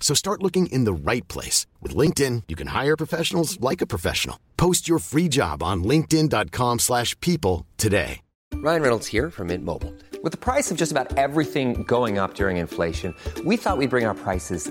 So start looking in the right place. With LinkedIn, you can hire professionals like a professional. Post your free job on linkedin.com slash people today. Ryan Reynolds here from Mint Mobile. With the price of just about everything going up during inflation, we thought we'd bring our prices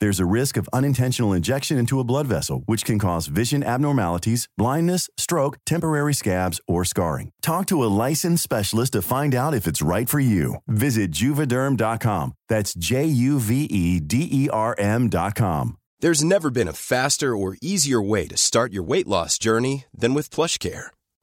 There's a risk of unintentional injection into a blood vessel, which can cause vision abnormalities, blindness, stroke, temporary scabs, or scarring. Talk to a licensed specialist to find out if it's right for you. Visit juvederm.com. That's J U V E D E R M.com. There's never been a faster or easier way to start your weight loss journey than with PlushCare.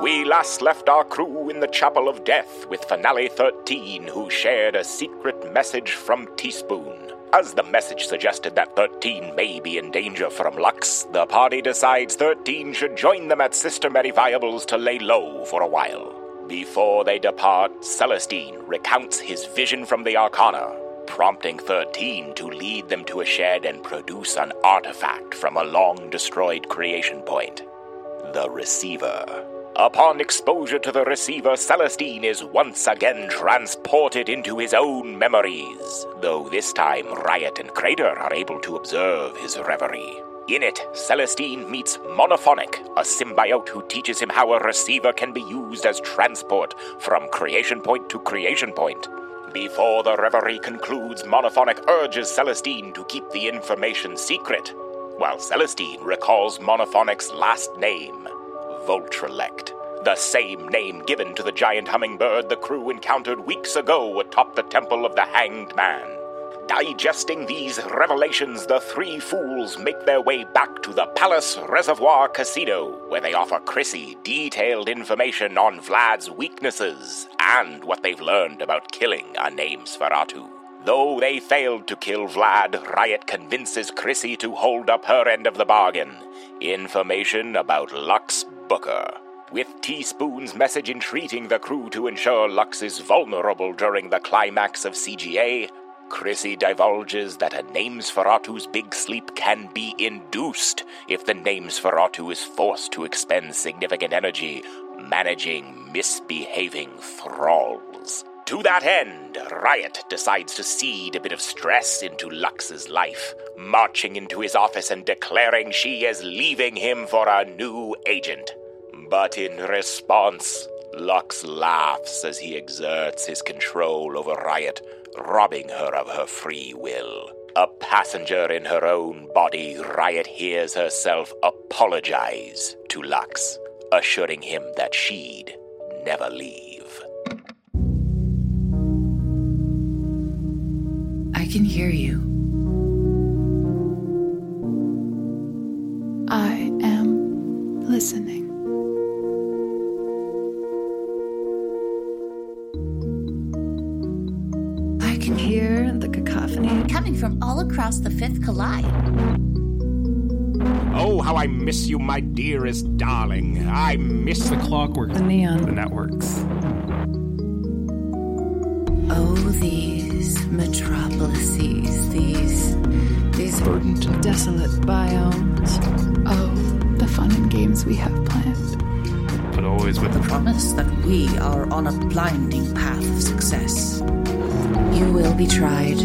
We last left our crew in the Chapel of Death with Finale 13, who shared a secret message from Teaspoon. As the message suggested that 13 may be in danger from Lux, the party decides 13 should join them at Sister Mary Viables to lay low for a while. Before they depart, Celestine recounts his vision from the Arcana, prompting 13 to lead them to a shed and produce an artifact from a long destroyed creation point the receiver. Upon exposure to the receiver, Celestine is once again transported into his own memories, though this time Rriot and Crater are able to observe his reverie. In it, Celestine meets Monophonic, a symbiote who teaches him how a receiver can be used as transport from creation point to creation point. Before the reverie concludes, Monophonic urges Celestine to keep the information secret, while Celestine recalls Monophonic's last name, Voltrelect, the same name given to the giant hummingbird the crew encountered weeks ago atop the Temple of the Hanged Man. Digesting these revelations, the three fools make their way back to the Palace Reservoir Casino, where they offer Chrissy detailed information on Vlad's weaknesses and what they've learned about killing a named Sferatu. Though they failed to kill Vlad, Rriot convinces Chrissy to hold up her end of the bargain information about Lux Booker. With Teaspoon's message entreating the crew to ensure Lux is vulnerable during the climax of CGA, Chrissy divulges that a Namesferatu's big sleep can be induced if the Namesferatu is forced to expend significant energy managing misbehaving thralls. To that end, Rriot decides to seed a bit of stress into Lux's life, marching into his office and declaring she is leaving him for a new agent. But in response, Lux laughs as he exerts his control over Rriot, robbing her of her free will. A passenger in her own body, Rriot hears herself apologize to Lux, assuring him that she'd never leave. Can hear you. I am listening. I can hear the cacophony coming from all across the fifth collide. Oh, how I miss you, my dearest darling. I miss The clockwork, The neon. the networks. Oh, these metropolises, these. these. And Desolate biomes. Oh, the fun and games we have planned. but always with The the promise that we are on a blinding path of success. You will be tried.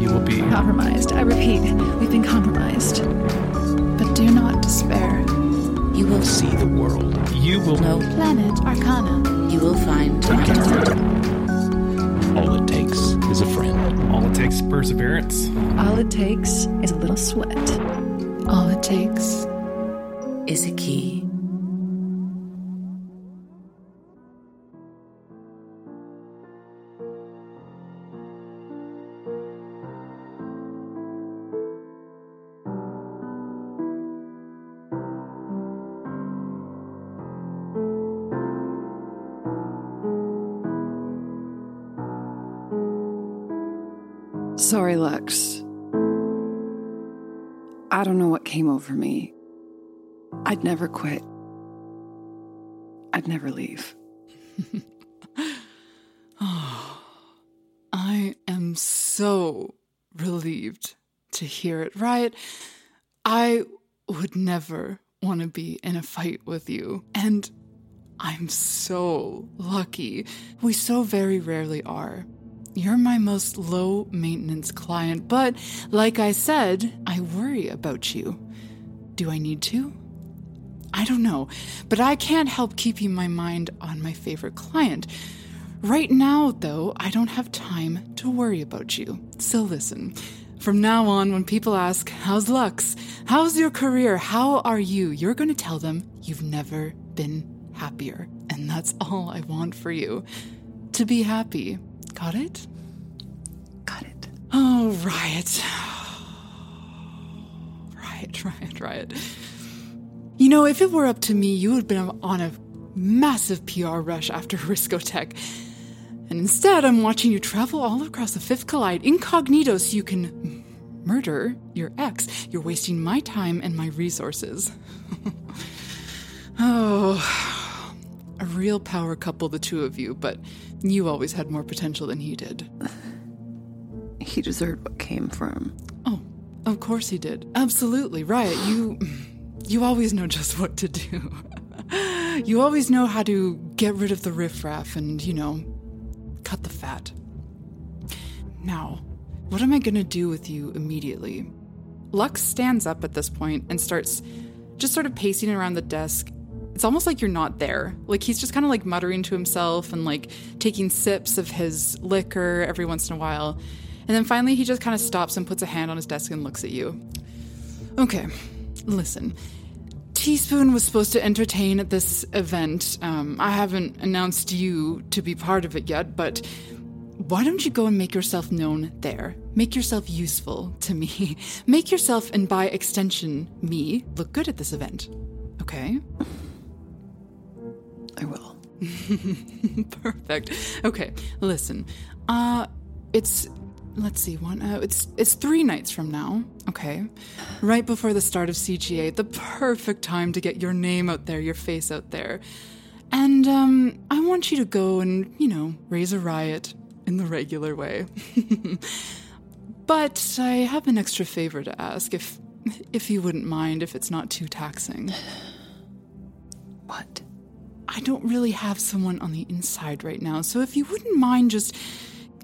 you will be Compromised. I repeat, we've been compromised. But do not despair. You will see the world. you will know. Planet Arcana. You will find. All it takes is a friend. all it takes is perseverance. All it takes is a little sweat. All it takes. Is a key. Lux. I don't know what came over me. I'd never quit. I'd never leave. oh, I am so relieved to hear it, right? I would never want to be in a fight with you. And I'm so lucky. We so very rarely are. You're my most low maintenance client, but like I said, I worry about you. Do I need to? I don't know, but I can't help keeping my mind on my favorite client. Right now, though, I don't have time to worry about you. So listen. From now on, when people ask, How's Lux? How's your career? How are you? You're going to tell them you've never been happier. And that's all I want for you to be happy. Got it? Got it. Oh, Rriot. Rriot, Rriot, Rriot. You know, if it were up to me, you would have been on a massive PR rush after Riscotech. And instead, I'm watching you travel all across the Fifth Collide incognito so you can murder your ex. You're wasting my time and my resources. oh, a real power couple, the two of you, but you always had more potential than he did. He deserved what came from. Oh, of course he did. Absolutely, right. You you always know just what to do. you always know how to get rid of the riffraff and, you know, cut the fat. Now, what am I going to do with you immediately? Lux stands up at this point and starts just sort of pacing around the desk. It's almost like you're not there. Like he's just kind of like muttering to himself and like taking sips of his liquor every once in a while. And then finally he just kind of stops and puts a hand on his desk and looks at you. Okay, listen. Teaspoon was supposed to entertain at this event. Um, I haven't announced you to be part of it yet, but why don't you go and make yourself known there? Make yourself useful to me. Make yourself, and by extension, me, look good at this event. Okay? I will. Perfect. Okay, listen. Uh, it's let's see one uh, it's it's three nights from now okay right before the start of cga the perfect time to get your name out there your face out there and um i want you to go and you know raise a riot in the regular way but i have an extra favor to ask if if you wouldn't mind if it's not too taxing What? I don't really have someone on the inside right now. So if you wouldn't mind just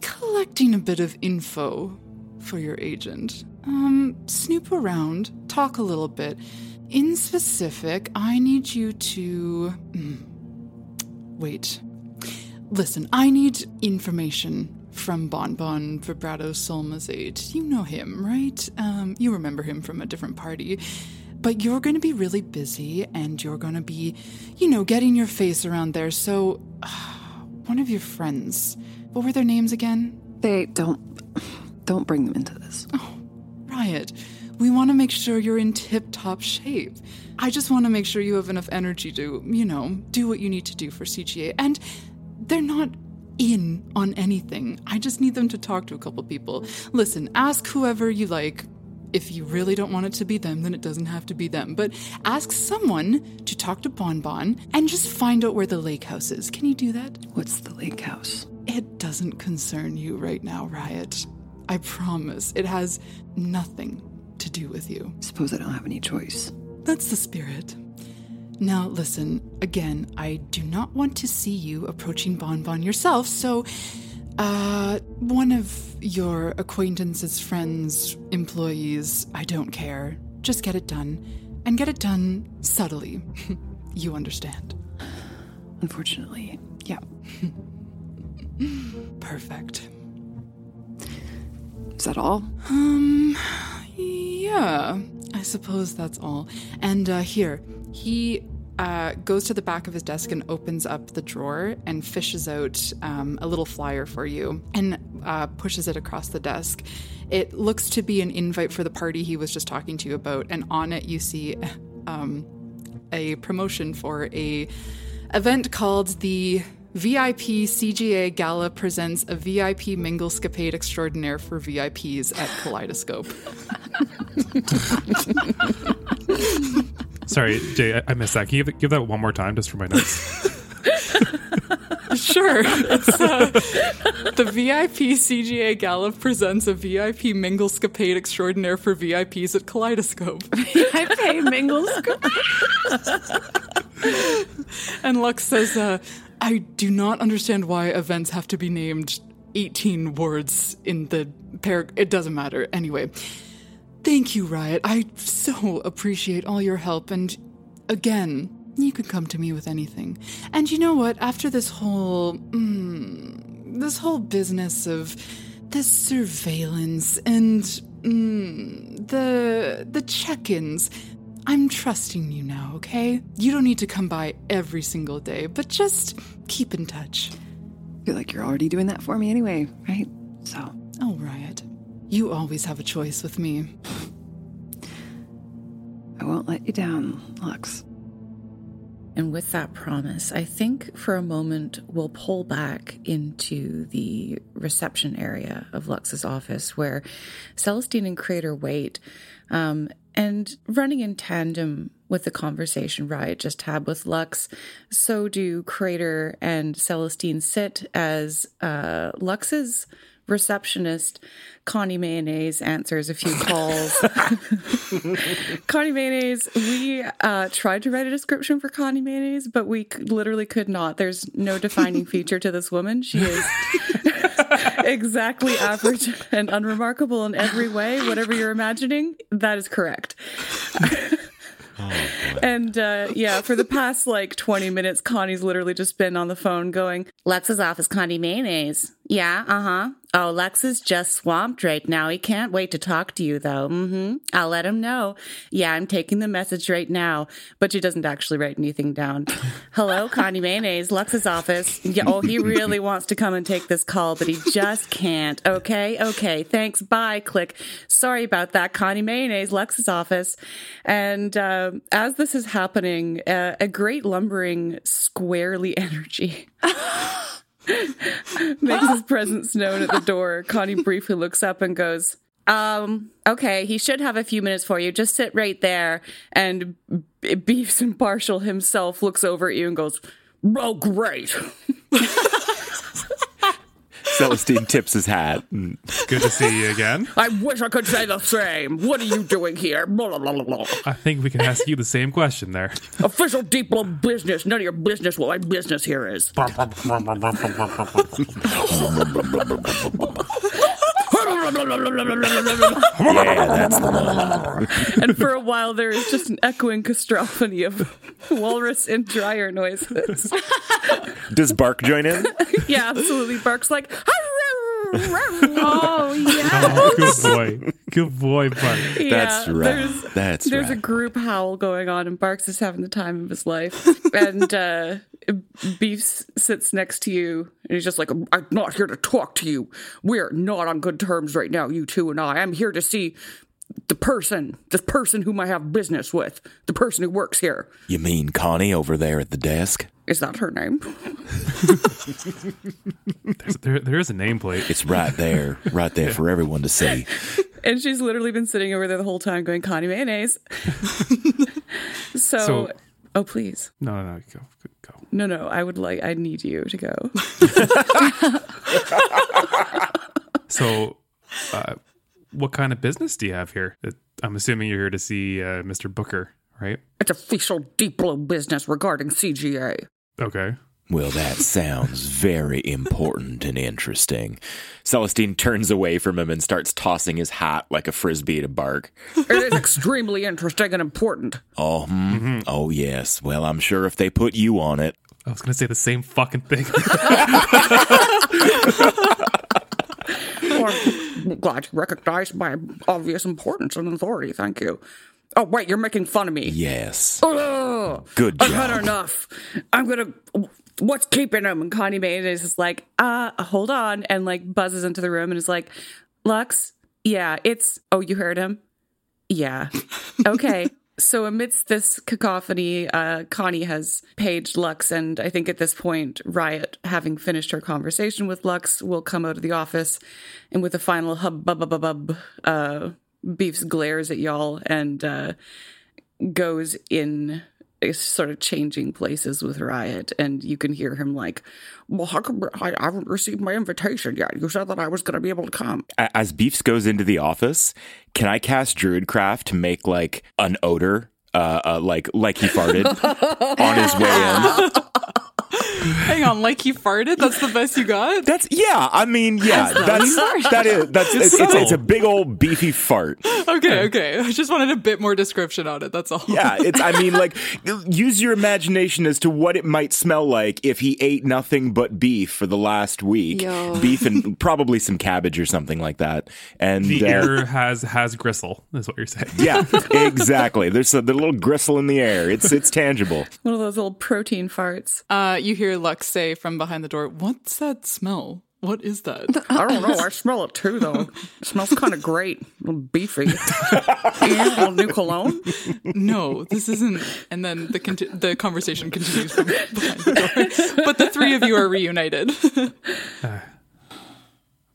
collecting a bit of info for your agent, um, snoop around, talk a little bit. In specific, I need you to. mm, wait. Listen, I need information from Bonbon Vibrato Solmazade. You know him, right? Um, you remember him from a different party. But you're going to be really busy and you're going to be, you know, getting your face around there. So, one of your friends, what were their names again? They don't. Don't bring them into this. Oh, Rriot. We want to make sure you're in tip top shape. I just want to make sure you have enough energy to, you know, do what you need to do for CGA. And they're not in on anything. I just need them to talk to a couple people. Listen, ask whoever you like. If you really don't want it to be them, then it doesn't have to be them. But ask someone to talk to Bon Bon and just find out where the lake house is. Can you do that? What's the lake house? It doesn't concern you right now, Rriot. I promise. It has nothing to do with you. Suppose I don't have any choice. That's the spirit. Now, listen, again, I do not want to see you approaching Bon Bon yourself, so, uh, one of your acquaintances, friends, employees, I don't care. Just get it done. And get it done subtly. you understand. Unfortunately, yeah. Perfect. Is that all? Um, yeah, I suppose that's all. And uh, here, he uh, goes to the back of his desk and opens up the drawer and fishes out um, a little flyer for you and uh, pushes it across the desk. It looks to be an invite for the party he was just talking to you about, and on it you see um, a promotion for a event called the VIP CGA Gala presents a VIP minglescapade extraordinaire for VIPs at Kaleidoscope. Sorry, Jay, I- I missed that. Can you give, give that one more time just for my notes? Sure. It's uh, the VIP CGA Gala presents a VIP minglescapade extraordinaire for VIPs at Kaleidoscope. I pay Mingles. and Lux says, uh, I do not understand why events have to be named 18 words in the paragraph. It doesn't matter. Anyway, thank you, Rriot. I so appreciate all your help. And again, you can come to me with anything. And you know what? After this whole, mm, this whole business of this surveillance and mm, the the check-ins, I'm trusting you now. Okay? You don't need to come by every single day, but just keep in touch. feel like you're already doing that for me anyway, right? So, Oh, Rriot. You always have a choice with me. I won't let you down, Lux. And with that promise, I think for a moment we'll pull back into the reception area of Lux's office where Celestine and Crater wait. Um, and running in tandem with the conversation Rriot just had with Lux, so do Crater and Celestine sit as uh, Lux's receptionist, Connie Mayonnaise, answers a few calls. Connie Mayonnaise, we uh, tried to write a description for Connie Mayonnaise, but we c- literally could not. There's no defining feature to this woman. She is exactly average and unremarkable in every way. Whatever you're imagining, that is correct. And uh, yeah, for the past like 20 minutes, Connie's literally just been on the phone going, Lex's office, Connie Mayonnaise. Yeah, uh huh. Oh, Lex is just swamped right now. He can't wait to talk to you, though. Mm hmm. I'll let him know. Yeah, I'm taking the message right now. But she doesn't actually write anything down. Hello, Connie Mayonnaise, Lux's office. Yeah, oh, he really wants to come and take this call, but he just can't. Okay, okay. Thanks. Bye. Click. Sorry about that, Connie Mayonnaise, Lux's office. And uh, as this is happening, uh, a great lumbering, squarely energy. makes his presence known at the door. Connie briefly looks up and goes, um, okay, he should have a few minutes for you. Just sit right there. And B- Beefs Impartial himself looks over at you and goes, Oh, great. Celestine tips his hat. Good to see you again. I wish I could say the same. What are you doing here? Blah, blah, blah, blah. I think we can ask you the same question there. Official deep blow business. None of your business what my business here is. Yeah, that's the one. And for a while there is just an echoing cacophony of walrus and dryer noises. Does Bark join in? yeah, absolutely. Barks like, oh yeah. Oh, good boy. Good boy, Bart. Yeah, That's right. There's, That's there's a group howl going on, and Barks is having the time of his life. and uh, Beef sits next to you, and he's just like, I'm not here to talk to you. We're not on good terms right now, you two and I. I'm here to see the person, the person whom I have business with, the person who works here. You mean Connie over there at the desk? Is that her name? There's, there, there is a nameplate. It's right there, right there for everyone to see. and she's literally been sitting over there the whole time going, Connie mayonnaise. so, So- oh, please. No, no, no. Go, go. No, no, I would like, I need you to go. So, uh, what kind of business do you have here? I'm assuming you're here to see uh, Mr. Booker, right? It's a official deep blow business regarding CGA. Okay. Well, that sounds very important and interesting. Celestine turns away from him and starts tossing his hat like a frisbee to Bark. It is extremely interesting and important. Oh, hmm. oh yes. Well, I'm sure if they put you on it, I was going to say the same fucking thing. Well, I'm glad you recognize my obvious importance and authority. Thank you. Oh, wait, you're making fun of me. yes. Ugh. Good I've had enough. I'm gonna. What's keeping him? And Connie mayonnaise is like, uh, hold on, and like buzzes into the room and is like, Lux, yeah, it's, oh, you heard him? Yeah. Okay. So amidst this cacophony, uh, Connie has paged Lux, and I think at this point, Rriot, having finished her conversation with Lux, will come out of the office, and with a final hub bub bub bub bub, uh, Beefs glares at y'all and uh, goes in is sort of changing places with Rriot, and you can hear him like, Well, how come I I haven't received my invitation yet? You said that I was gonna be able to come. As Beefs goes into the office, can I cast Druidcraft to make like an odor, uh, uh like like he farted on his way in? Hang on, like he farted? That's the best you got? That's yeah. I mean, yeah. That's that is that's it's, it's, it's a big old beefy fart. Okay, okay. I just wanted a bit more description on it. That's all. Yeah, it's. I mean, like, use your imagination as to what it might smell like if he ate nothing but beef for the last week. Yo. Beef and probably some cabbage or something like that. And the uh, air has has gristle, is what you're saying. yeah, exactly. There's a, there's a little gristle in the air. It's it's tangible. one of those little protein farts. Uh, you hear Lux say from behind the door, What's that smell? What is that? I don't know. I smell it too, though. It smells kind of great, a little beefy. yeah, a new cologne. no, this isn't. And then the conti- the conversation continues from behind the door. But the three of you are reunited. Uh,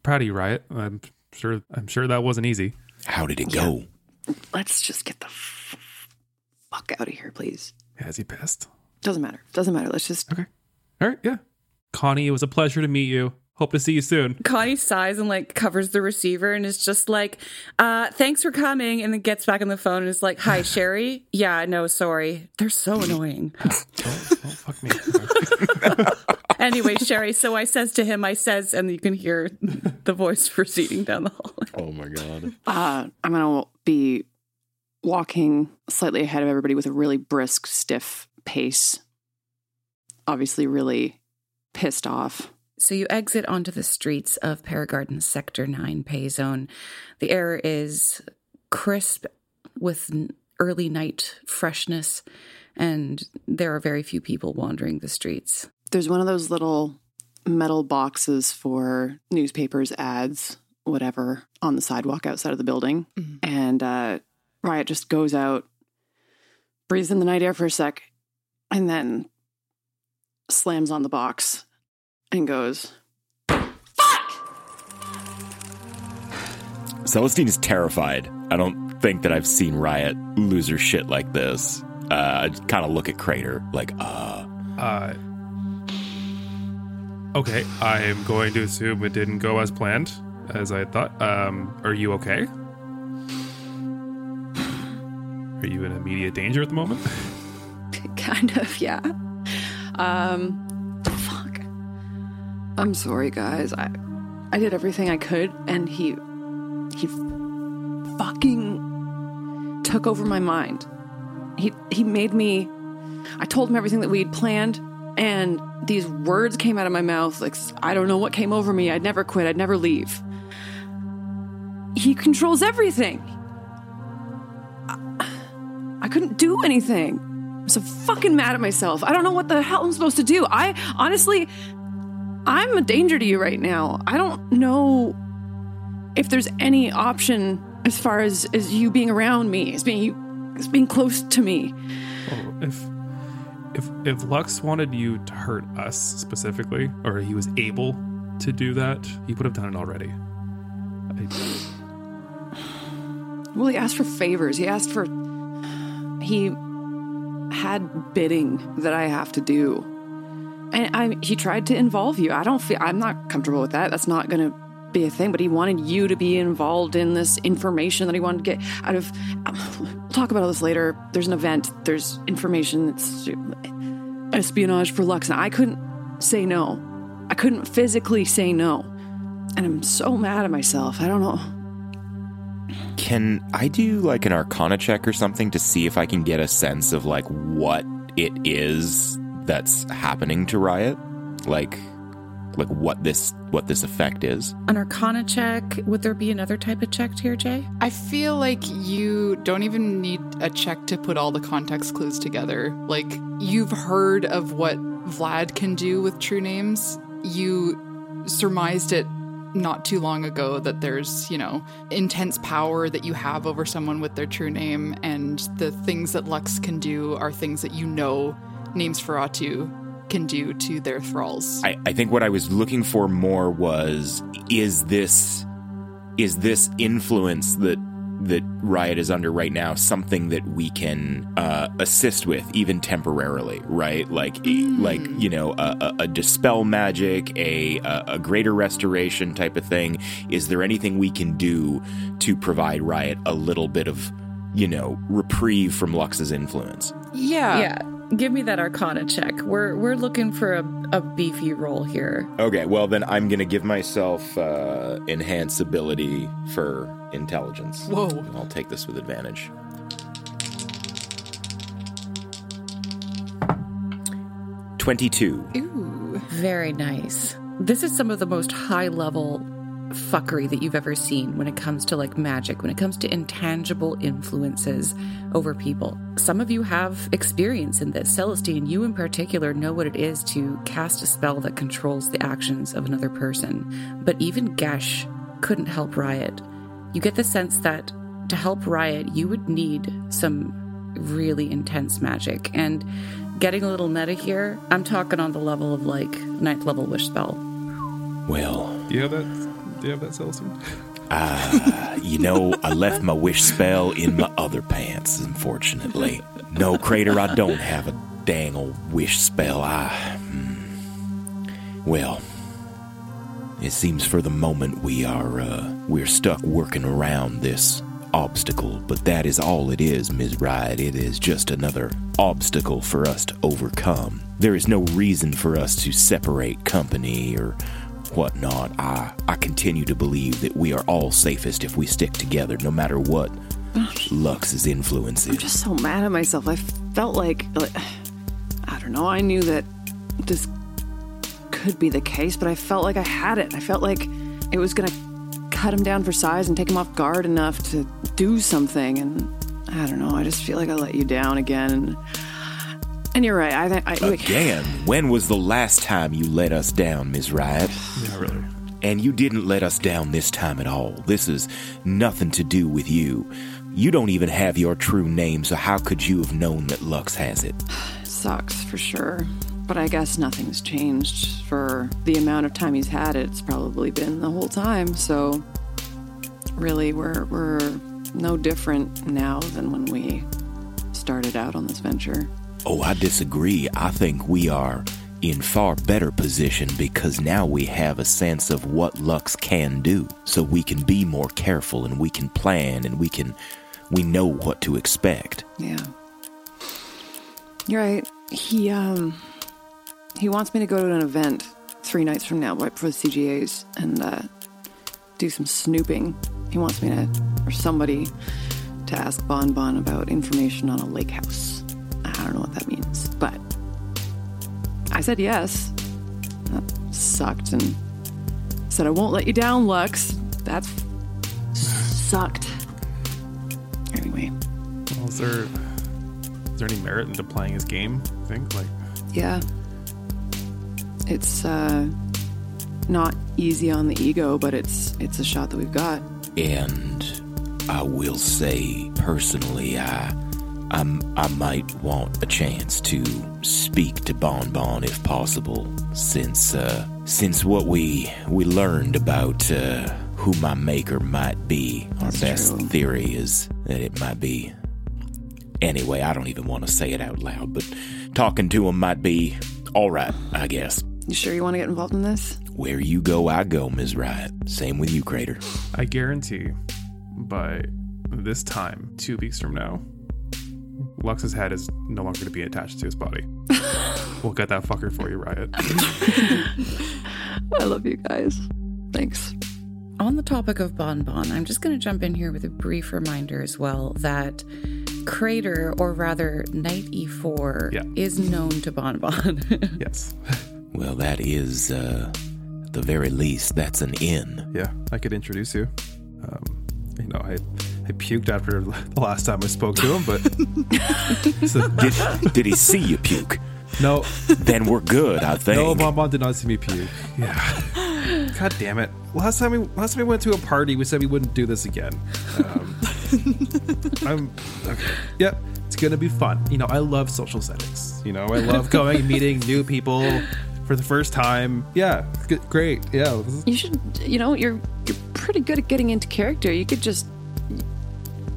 proud of you, Rriot. I'm sure. I'm sure that wasn't easy. How did it go? Let's just get the f- fuck out of here, please. Has he pissed? Doesn't matter. Doesn't matter. Let's just. Okay. All right. Yeah. Connie, it was a pleasure to meet you. Hope to see you soon. Connie sighs and like covers the receiver and is just like, uh, thanks for coming. And then gets back on the phone and is like, hi, Sherry. Yeah, no, sorry. They're so annoying. Oh, fuck me. anyway, Sherry, so I says to him, I says, and you can hear the voice proceeding down the hallway. Oh my god. Uh, I'm gonna be walking slightly ahead of everybody with a really brisk, stiff pace. Obviously, really pissed off. So you exit onto the streets of Paragarden's Sector 9 pay zone. The air is crisp with early night freshness, and there are very few people wandering the streets. There's one of those little metal boxes for newspapers, ads, whatever, on the sidewalk outside of the building. And uh, Rriot just goes out, breathes in the night air for a sec, and then slams on the box and goes, Fuck! Celestine is terrified. I don't think that I've seen Rriot lose her shit like this. Uh, I kind of look at Crater like, uh, Uh, Okay, I'm going to assume it didn't go as planned, as I thought. Um, are you okay? Are you in immediate danger at the moment? kind of, yeah. Um, fuck. I'm sorry, guys. I, I did everything I could, and he, he, fucking took over my mind. He, he made me. I told him everything that we'd planned, and these words came out of my mouth like I don't know what came over me. I'd never quit. I'd never leave. He controls everything. I, I couldn't do anything. I'm so fucking mad at myself. I don't know what the hell I'm supposed to do. I honestly, I'm a danger to you right now. I don't know if there's any option as far as, as you being around me, as being you, as being close to me. Oh, if if if Lux wanted you to hurt us specifically, or he was able to do that, he would have done it already. I, Well, he asked for favors. He asked for. He had bidding that I have to do, and I. He tried to involve you. I don't feel. I'm not comfortable with that. That's not going to be a thing. But he wanted you to be involved in this information that he wanted to get out of. We'll talk about all this later. There's an event. There's information. It's espionage for Lux, and I couldn't say no. I couldn't physically say no, and I'm so mad at myself. I don't know. Can I do like an arcana check or something to see if I can get a sense of like what it is that's happening to Rriot? Like like what this what this effect is? An arcana check. Would there be another type of check here, Jay? I feel like you don't even need a check to put all the context clues together. Like, you've heard of what Vlad can do with true names. You surmised it not too long ago that there's, you know, intense power that you have over someone with their true name, and the things that Lux can do are things that you know Namesferatu can do to their thralls. I, I think what I was looking for more was is this is this influence that that Rriot is under right now something that we can uh, assist with even temporarily, right? Like like you know a, a, a dispel magic, a, a a greater restoration type of thing. Is there anything we can do to provide Rriot a little bit of you know reprieve from Lux's influence? Yeah. Yeah. Give me that arcana check. We're we're looking for a, a beefy roll here. Okay, well then I'm gonna give myself uh, enhanced ability for intelligence. Whoa. I'll take this with advantage. Twenty-two. Ooh, very nice. This is some of the most high level fuckery that you've ever seen when it comes to like magic, when it comes to intangible influences over people. Some of you have experience in this. Celestine, you in particular know what it is to cast a spell that controls the actions of another person. But even Gesh couldn't help Rriot. You get the sense that to help Rriot, you would need some really intense magic. And getting a little meta here, I'm talking on the level of like ninth level wish spell. Well, do you have that? Do you have that, Celestine? Ah, you know, I left my wish spell in my other pants, unfortunately. No, Crater, I don't have a dang old wish spell. I. hmm. Well, it seems for the moment we are, uh, we're stuck working around this obstacle, but that is all it is, Ms. Rriot. It is just another obstacle for us to overcome. There is no reason for us to separate company or whatnot. I, I continue to believe that we are all safest if we stick together, no matter what Lux's influence I'm just so mad at myself. I felt like, like, I don't know, I knew that this could be the case, but I felt like I had it. I felt like it was going to cut him down for size and take him off guard enough to do something. And I don't know, I just feel like I let you down again. And, and you're right. I think I, like, Again, when was the last time you let us down, Ms. Rriot? Yeah, really. And you didn't let us down this time at all. This is nothing to do with you. You don't even have your true name, so how could you have known that Lux has it? sucks for sure. But I guess nothing's changed for the amount of time he's had it. It's probably been the whole time. So really, we're we're no different now than when we started out on this venture. Oh, I disagree. I think we are in far better position because now we have a sense of what Lux can do. So we can be more careful and we can plan and we can we know what to expect. Yeah. You're right. He um he wants me to go to an event three nights from now, right before the CGAs, and uh, do some snooping. He wants me to, or somebody, to ask Bon Bon about information on a lake house. I don't know what that means, but I said yes. That sucked, and said I won't let you down, Lux. That's sucked. Anyway, Well, is there is there any merit into playing his game? I think like yeah. It's uh not easy on the ego, but it's it's a shot that we've got. And I will say personally, I I'm, I might want a chance to speak to Bon Bon if possible, since uh, since what we we learned about uh, who my maker might be. Our best theory is that it might be. Anyway, I don't even want to say it out loud, but talking to him might be all right, I guess. You sure you want to get involved in this? Where you go, I go, Ms. Rriot. Same with you, Crater. I guarantee by this time, two weeks from now, Lux's head is no longer to be attached to his body. we'll get that fucker for you, Rriot. I love you guys. Thanks. On the topic of Bon Bon, I'm just going to jump in here with a brief reminder as well that Crater, or rather Knight E4, Yeah. is known to Bon Bon. yes. Well, that is, uh, the very least, that's an in. Yeah, I could introduce you. Um, you know, I I puked after the last time I spoke to him, but So- Did, did he see you puke? No. Then we're good, I think. No, Bon Bon did not see me puke. Yeah. God damn it! Last time we last time we went to a party, we said we wouldn't do this again. Um, I'm okay. Yep, it's gonna be fun. You know, I love social settings. You know, I love going and meeting new people for the first time. Yeah, g- great. Yeah, You should, you know, you're you're pretty good at getting into character. You could just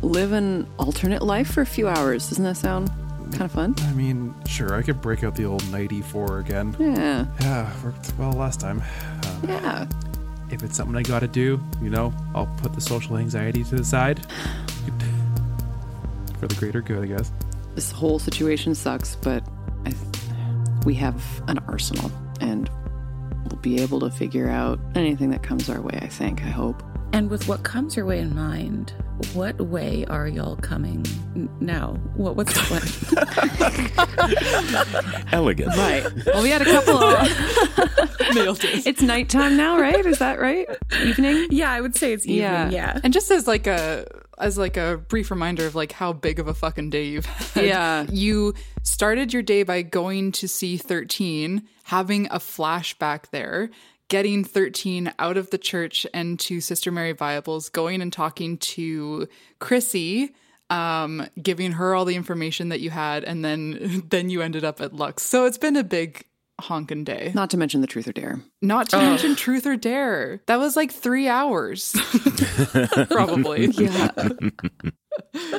live an alternate life for a few hours. Doesn't that sound kind of fun? I mean, sure, I could break out the old 94 again. Yeah. Yeah, worked well last time. Um, Yeah. if it's something I gotta do, you know, I'll put the social anxiety to the side for the greater good, I guess. This whole situation sucks, but we have an arsenal, and we'll be able to figure out anything that comes our way. I think. I hope. and with what comes your way in mind, what way are y'all coming now? What, what's the plan? Elegant. Right. Well, we had a couple of. Nailed it. It's nighttime now, right? Is that right? Evening. yeah, I would say it's evening. Yeah. Yeah. And just as like a as like a brief reminder of like how big of a fucking day you've had. Yeah. You started your day by going to see 13, having a flashback there, getting 13 out of the church and to Sister Mary Viables, going and talking to Chrissy, um, giving her all the information that you had, and then then you ended up at Lux. So it's been a big honkin' day. Not to mention the truth or dare. Not to mention Truth or Dare. That was like three hours. Probably. Yeah.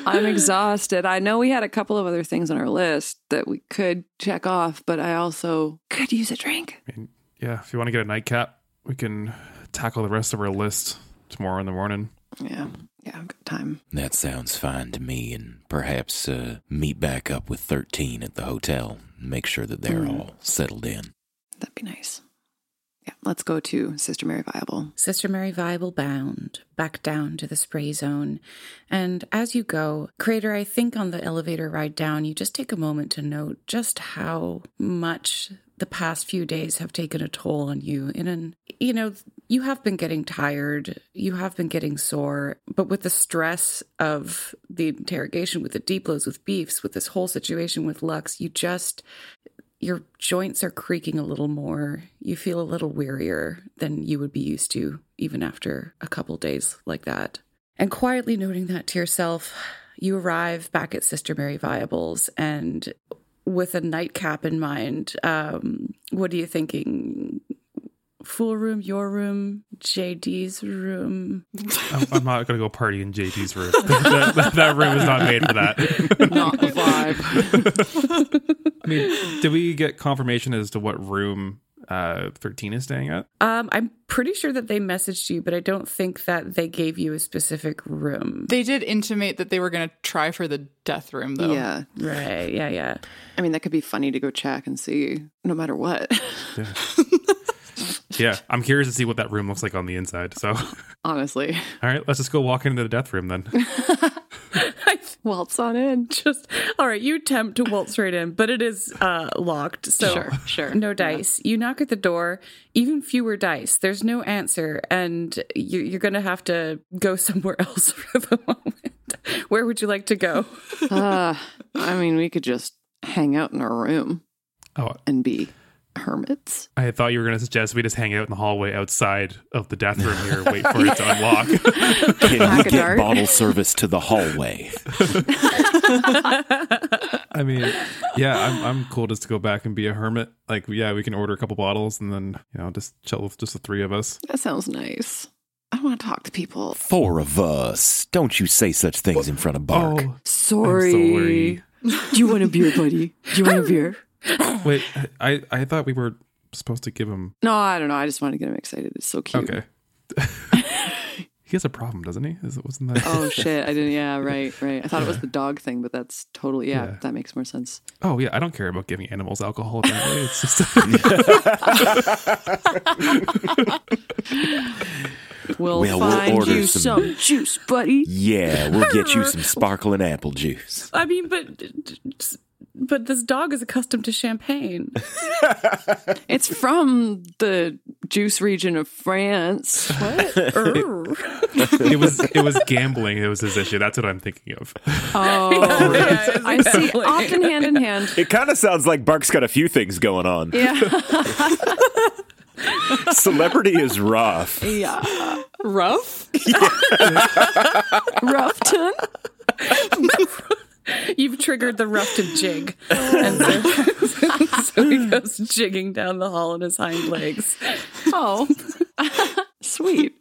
I'm exhausted. I know we had a couple of other things on our list that we could check off, but I also could use a drink. I mean, yeah, if you want to get a nightcap, we can tackle the rest of our list tomorrow in the morning. Yeah. Yeah, I've got time. That sounds fine to me, and perhaps uh, meet back up with 13 at the hotel and make sure that they're Mm. all settled in. That'd be nice. Yeah, let's go to Sister Mary Viable. Sister Mary Viable bound back down to the spray zone. And as you go, Crater, I think on the elevator ride down, you just take a moment to note just how much the past few days have taken a toll on you. In an, you know, you have been getting tired, you have been getting sore, but with the stress of the interrogation, with the deep blows, with beefs, with this whole situation with Lux, you just your joints are creaking a little more. You feel a little wearier than you would be used to, even after a couple days like that. And quietly noting that to yourself, you arrive back at Sister Mary Viables and with a nightcap in mind, um, what are you thinking Fool room, your room, JD's room. I'm, I'm not gonna go party in JD's room. that, that- that room is not made for that. Not the vibe. I mean, did we get confirmation as to what room uh, 13 is staying at? Um, I'm pretty sure that they messaged you, but I don't think that they gave you a specific room. They did intimate that they were going to try for the death room, though. Yeah. Right. Yeah. Yeah. I mean, that could be funny to go check and see no matter what. Yeah, I'm curious to see what that room looks like on the inside. So, Honestly. all right, let's just go walk into the death room then. I Waltz on in. Just all right. You attempt to waltz right in, but it is uh, locked. So Sure, sure. no dice. You knock at the door. Even fewer dice. There's no answer, and you, you're going to have to go somewhere else for the moment. Where would you like to go? Uh, I mean, we could just hang out in our room Oh, and be hermits. I thought you were going to suggest we just hang out in the hallway outside of the death room here, wait for it to unlock. Can we Pack get dart. bottle service to the hallway? I mean, yeah, I'm I'm cool just to go back and be a hermit. Like, yeah, we can order a couple bottles and then you know just chill with just the three of us. That sounds nice. I want to talk to people. Four of us. Don't you say such things in front of Bark. Oh, Sorry. sorry. Do you want a beer, buddy? Do you want a beer? Wait, I I thought we were supposed to give him. No, I don't know. I just want to get him excited. It's so cute. Okay. he has a problem, doesn't he? Is it wasn't that? Oh shit! I didn't. Yeah, right, right. I thought it was the dog thing, but that's totally yeah. Yeah. That makes more sense. Oh yeah, I don't care about giving animals alcohol. Apparently, it's just. We'll, Well, we'll find order you some- some... juice, buddy. Yeah, we'll get you some sparkling apple juice. I mean, but but this dog is accustomed to champagne. It's from the juice region of France. What? it was it was gambling. It was his issue. That's what I'm thinking of. Oh, Yeah, I see. Often hand in hand. It kind of sounds like Bark's got a few things going on. Yeah, Celebrity is rough. yeah. Rough? Yeah. Roughton. You've triggered the Ruffton jig. And so, so he goes jigging down the hall on his hind legs. Oh, sweet.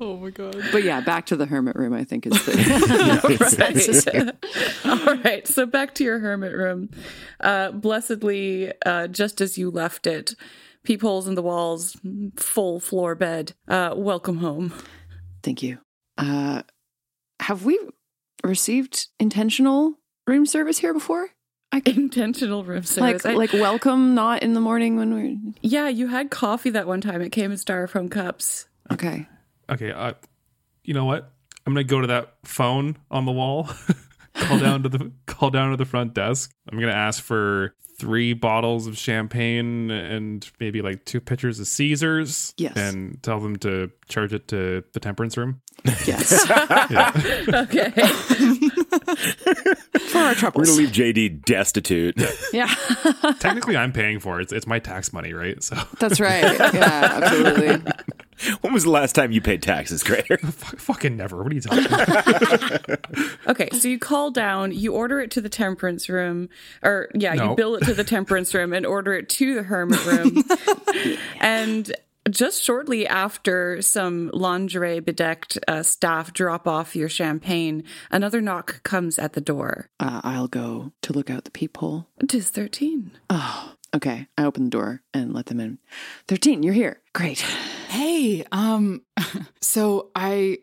Oh my god. But yeah, back to the hermit room. I think is the Right. All right. So back to your hermit room. Uh, blessedly, uh, just as you left it, peepholes in the walls, full floor bed. Uh, welcome home. Thank you. Uh, have we received intentional room service here before? I Intentional room service. like I- like welcome, not in the morning when we're yeah, you had coffee that one time. It came in styrofoam cups. okay. Okay, uh, you know what? I'm gonna go to that phone on the wall. call down to the call down to the front desk. I'm gonna ask for three bottles of champagne and maybe like two pitchers of Caesars. Yes. And tell them to charge it to the temperance room. Yes, Okay. for our troubles. We're gonna leave JD destitute. Yeah, Technically, I'm paying for it. It's, it's my tax money, right? So that's right. Yeah, absolutely. when was the last time you paid taxes, Crater? fuck, fucking never. What are you talking about? Okay, so you call down, you order it to the temperance room, or yeah, No. you bill it to the temperance room and order it to the hermit room. and just shortly after some lingerie bedecked uh, staff drop off your champagne, another knock comes at the door. Uh, I'll go to look out the peephole. Tis 13. Oh, okay. I open the door and let them in. Thirteen, you're here. Great. Hey, um, so I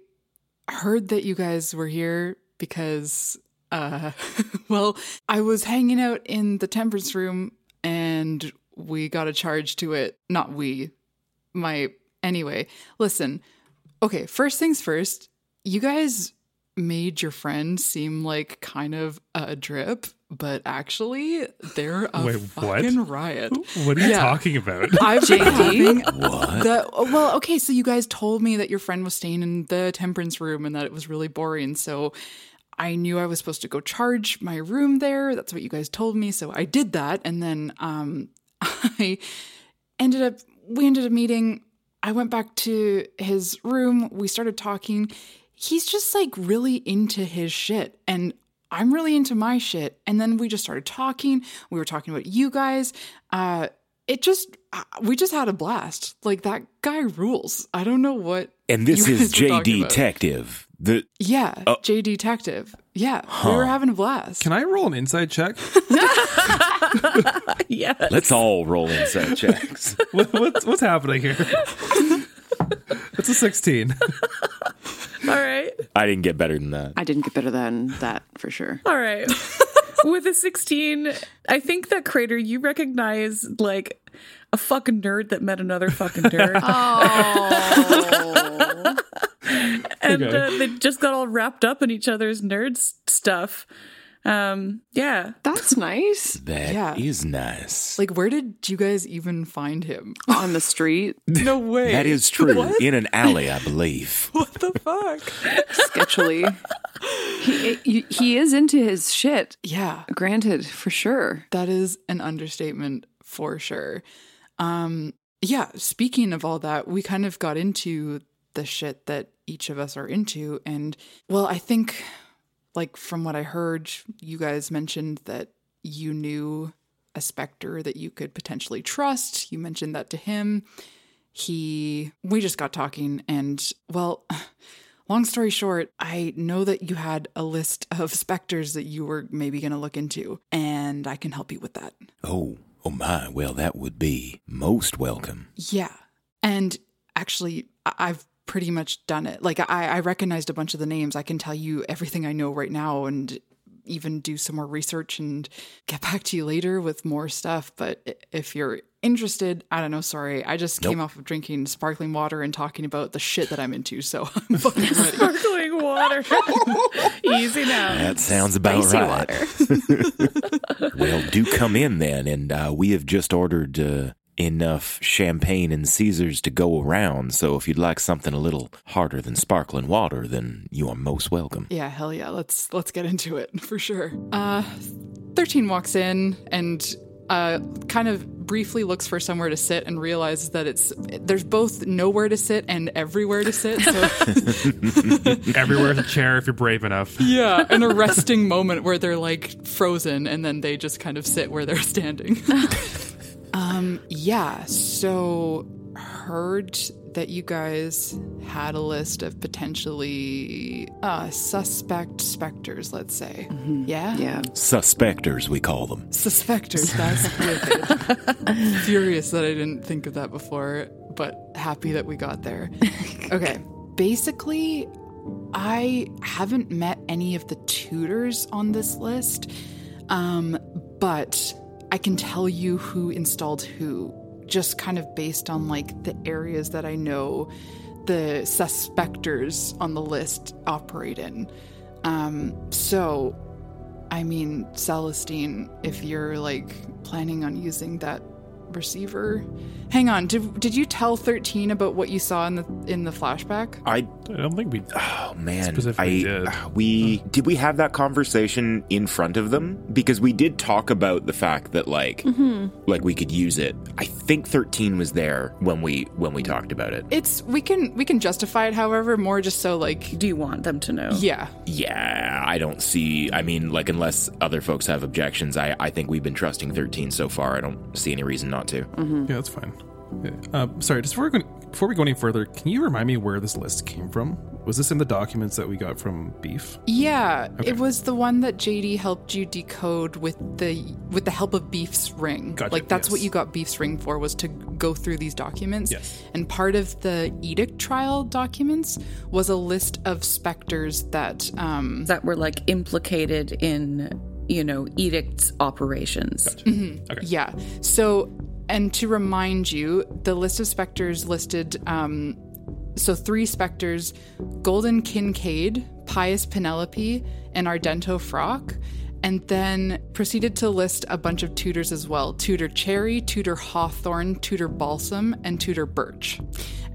heard that you guys were here because, uh, well, I was hanging out in the temperance room and we got a charge to it. Not we, my, anyway, listen. Okay, first things first, you guys made your friend seem like kind of a drip, but actually they're a Wait, what? fucking riot. What are you Yeah. talking about? I've been having What? the well, okay, so you guys told me that your friend was staying in the temperance room and that it was really boring. So I knew I was supposed to go charge my room there. That's what you guys told me. So I did that, and then um, I ended up we ended up meeting. I went back to his room. We started talking. He's just like really into his shit, and I'm really into my shit. And then we just started talking. We were talking about you guys. Uh, it just uh, we just had a blast. Like that guy rules. I don't know what. And this is guys were talking J. Detective. The Yeah, Oh. J Detective. Yeah, we were having a blast. Can I roll an insight check? yeah. let's all roll insight checks. what, what's, what's happening here? It's a 16. All right. I didn't get better than that. I didn't get better than that for sure. All right. With a 16, I think that Crater, you recognize like a fucking nerd that met another fucking nerd. Oh. and Okay. uh, they just got all wrapped up in each other's nerd stuff. Um, yeah. That's nice. That is Yeah. nice. Like, where did you guys even find him? On the street. No way. That is true. What? In an alley, I believe. What the fuck? Sketchily. he, he he is into his shit. Yeah, Granted, for sure. that is an understatement for sure. Um, yeah, speaking of all that, we kind of got into the shit that each of us are into. And well, I think, like, from what I heard, you guys mentioned that you knew a specter that you could potentially trust. You mentioned that to him. He, we just got talking, and well, long story short, I know that you had a list of specters that you were maybe going to look into, and I can help you with that. Oh, oh my. Well, that would be most welcome. Yeah. And actually, I've pretty much done it. Like, I, I recognized a bunch of the names. I can tell you everything I know right now and even do some more research and get back to you later with more stuff. But if you're interested, I don't know. Sorry. I just came off of drinking sparkling water and talking about the shit that I'm into. So I'm fucking ready. Sparkling water. Easy now. That sounds about Spicy right. well, do come in then, and uh, we have just ordered uh, enough champagne and Caesars to go around. So if you'd like something a little harder than sparkling water, then you are most welcome. Yeah, hell yeah. Let's let's get into it for sure. Uh 13 walks in and uh kind of briefly looks for somewhere to sit and realizes that it's there's both nowhere to sit and everywhere to sit. So Everywhere's a chair if you're brave enough. yeah, an arresting moment where they're like frozen and then they just kind of sit where they're standing. Um yeah, so heard that you guys had a list of potentially uh suspect specters, let's say. Yeah? Yeah. Suspectors, we call them. Suspectors, that's wicked. Furious that I didn't think of that before, but happy that we got there. Okay. Basically, I haven't met any of the tutors on this list, um, but I can tell you who installed who, just kind of based on like the areas that I know the suspectors on the list operate in. Um, so I mean, Celestine, if you're like planning on using that receiver, hang on. Did did you tell thirteen about what you saw in the in the flashback? I I don't think we. Oh man, Specifically I did. we hmm. did we have that conversation in front of them because we did talk about the fact that like mm-hmm. like we could use it. I think 13 was there when we when we talked about it. It's we can we can justify it, however, more just so like Do you want them to know? yeah. Yeah, I don't see. I mean, like unless other folks have objections, I I think we've been trusting 13 so far. I don't see any reason not to. Mm-hmm. Yeah, that's fine. Yeah. Uh, sorry, just before we, go, before we go any further, can you remind me where this list came from? Was this in the documents that we got from Beef? Yeah, Okay. it was the one that JD helped you decode with the with the help of Beef's ring. Gotcha, like that's what you got Beef's ring for was to go through these documents. Yes. And part of the edict trial documents was a list of specters that um that were like implicated in, you know, edict's operations. Okay. Yeah. So, and to remind you, the list of specters listed um, so three specters Golden Kincaid, Pious Penelope, and Ardento Frock. And then proceeded to list a bunch of tutors as well Tutor Cherry, Tutor Hawthorne, Tutor Balsam, and Tutor Birch.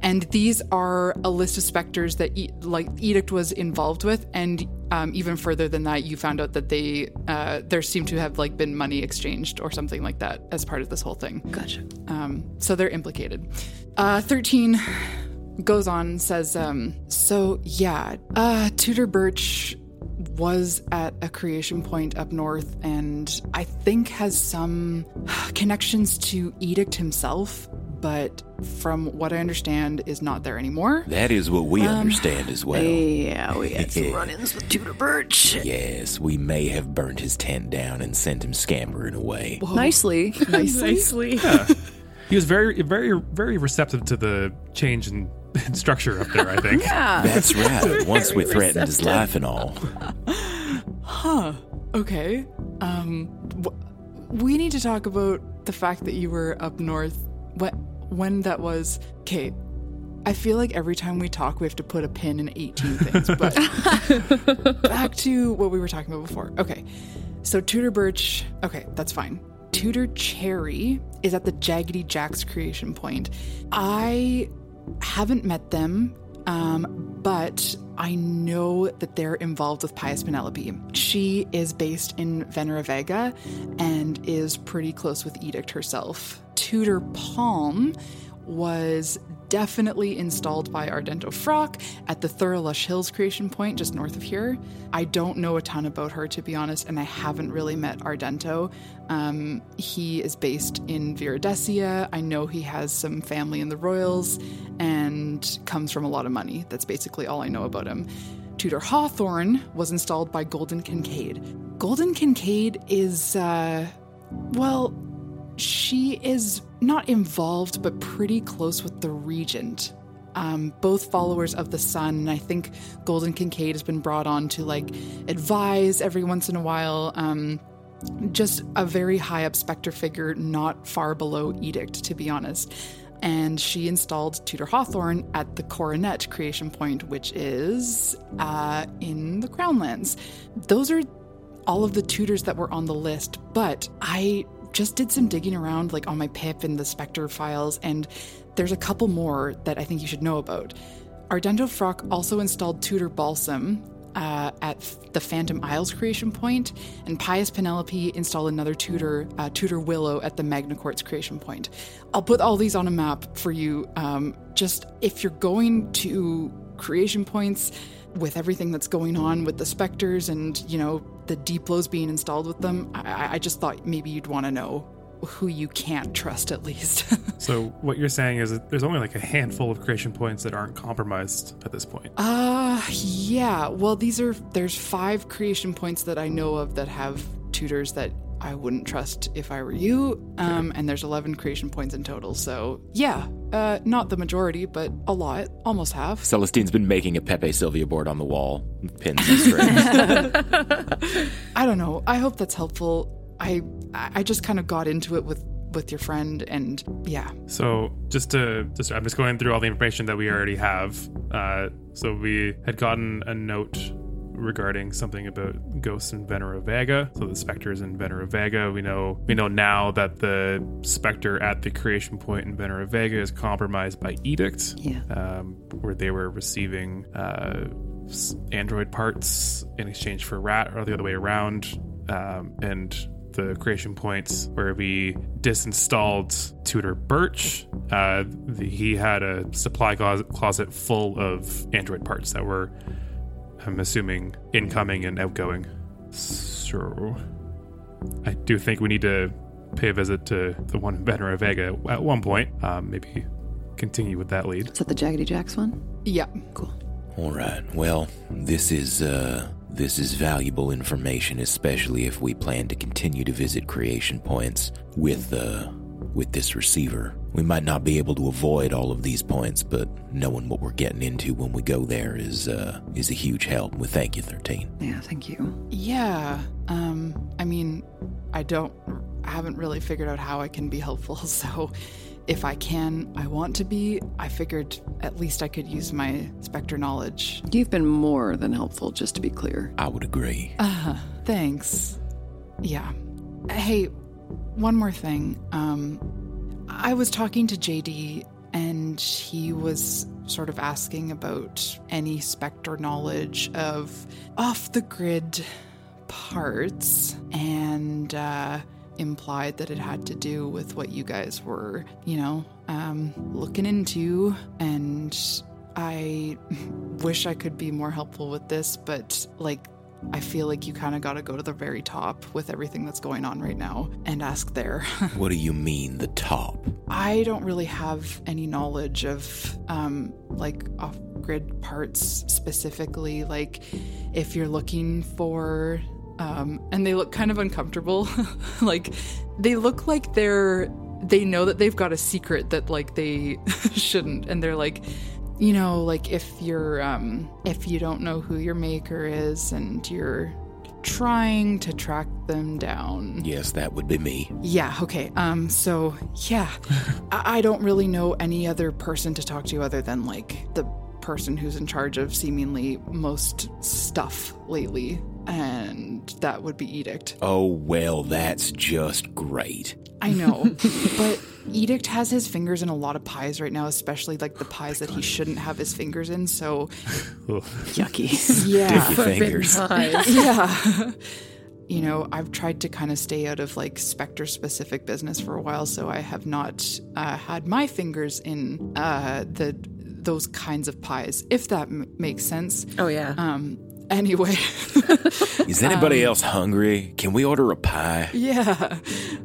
And these are a list of specters that e- like Edict was involved with, and um, even further than that, you found out that they uh, there seemed to have like been money exchanged or something like that as part of this whole thing. Gotcha. Um, so they're implicated. Uh, Thirteen goes on and says, um, "So yeah, uh, Tutor Birch was at a creation point up north and I think has some connections to Edict himself, but from what I understand is not there anymore. That is what we Um, understand as well. Yeah, we had some run-ins with Tutor Birch. Yes, we may have burnt his tent down and sent him scampering away. Nicely. Nicely. Yeah. He was very, very, very receptive to the change in, in structure up there. I think. yeah, That's right. Once we threatened his life and all. Huh. Okay. Um w- we need to talk about the fact that you were up north when when that was. Okay. I feel like every time we talk we have to put a pin in 18 things, but back to what we were talking about before. Okay. So Tutor Birch, okay, that's fine. Tutor Cherry is at the Jaggedy Jacks creation point. I haven't met them, um, but I know that they're involved with Pious Penelope. She is based in Venera Vega and is pretty close with Edict herself. Tutor Palm was definitely installed by Ardento Frock at the Thurlush Hills creation point just north of here. I don't know a ton about her to be honest, and I haven't really met Ardento. Um, he is based in Viridesia. I know he has some family in the Royals and comes from a lot of money. That's basically all I know about him. Tutor Hawthorne was installed by Golden Kincaid. Golden Kincaid is, uh, well, she is not involved, but pretty close with the regent. Um, both followers of the sun, and I think Golden Kincaid has been brought on to like advise every once in a while. Um, just a very high up specter figure, not far below Edict, to be honest. And she installed Tutor Hawthorne at the Coronet creation point, which is uh, in the Crownlands. Those are all of the tutors that were on the list, but I just did some digging around like on my pip and the Spectre files, and there's a couple more that I think you should know about. Ardento Frock also installed Tutor Balsam uh, at the Phantom Isles creation point, and Pious Penelope installed another Tutor, uh, Tutor Willow at the Magna Quartz creation point. I'll put all these on a map for you. Um, just if you're going to creation points with everything that's going on with the specters and you know the deep lows being installed with them, I, I just thought maybe you'd want to know who you can't trust at least. So what you're saying is there's only like a handful of creation points that aren't compromised at this point. Uh yeah. Well, these are there's five creation points that I know of that have tutors that I wouldn't trust if I were you. Um and there's 11 creation points in total. So, yeah. Uh not the majority, but a lot, almost half. Celestine's been making a Pepe Sylvia board on the wall, pins and strings. I don't know. I hope that's helpful. I I just kind of got into it with with your friend and yeah. So just to just I'm just going through all the information that we already have. Uh, so we had gotten a note regarding something about ghosts in Venera Vega. So the specters in Venera Vega. We know we know now that the specter at the creation point in Venera Vega is compromised by edict. Yeah. Um, where they were receiving uh, android parts in exchange for rat, or the other way around. Um, and the creation points where we disinstalled Tutor Birch. Uh, the, he had a supply closet full of Android parts that were, I'm assuming, incoming and outgoing. So I do think we need to pay a visit to the one in Venera Vega at one point. Um, maybe continue with that lead. Is that the Jaggedy Jacks one? Yeah. Cool. All right. Well, this is uh this is valuable information, especially if we plan to continue to visit creation points with uh with this receiver. We might not be able to avoid all of these points, but knowing what we're getting into when we go there is uh is a huge help. We thank you, thirteen. Yeah, thank you. Yeah. Um I mean, I don't I haven't really figured out how I can be helpful, so if I can, I want to be. I figured at least I could use my Spectre knowledge. You've been more than helpful, just to be clear. I would agree. Uh, huh. thanks. Yeah. Hey, one more thing. Um, I was talking to JD, and he was sort of asking about any Spectre knowledge of off the grid parts, and uh, implied that it had to do with what you guys were, you know, um, looking into. And I wish I could be more helpful with this, but like, I feel like you kind of got to go to the very top with everything that's going on right now and ask there. what do you mean, the top? I don't really have any knowledge of um, like off grid parts specifically. Like, if you're looking for, um, and they look kind of uncomfortable. like, they look like they're, they know that they've got a secret that like they shouldn't. And they're like, you know, like if you're, um, if you don't know who your maker is and you're trying to track them down. Yes, that would be me. Yeah, okay. Um, so yeah, I-, I don't really know any other person to talk to other than like the person who's in charge of seemingly most stuff lately, and that would be Edict. Oh, well, that's just great. I know, but Edict has his fingers in a lot of pies right now, especially like the pies that he shouldn't have his fingers in. So yucky. Yeah, Sticky fingers. yeah. you know, I've tried to kind of stay out of like Spectre specific business for a while, so I have not uh, had my fingers in uh, the those kinds of pies, if that m- makes sense. Oh yeah. Um. Anyway, Is anybody Um, else hungry? Can we order a pie? yeah,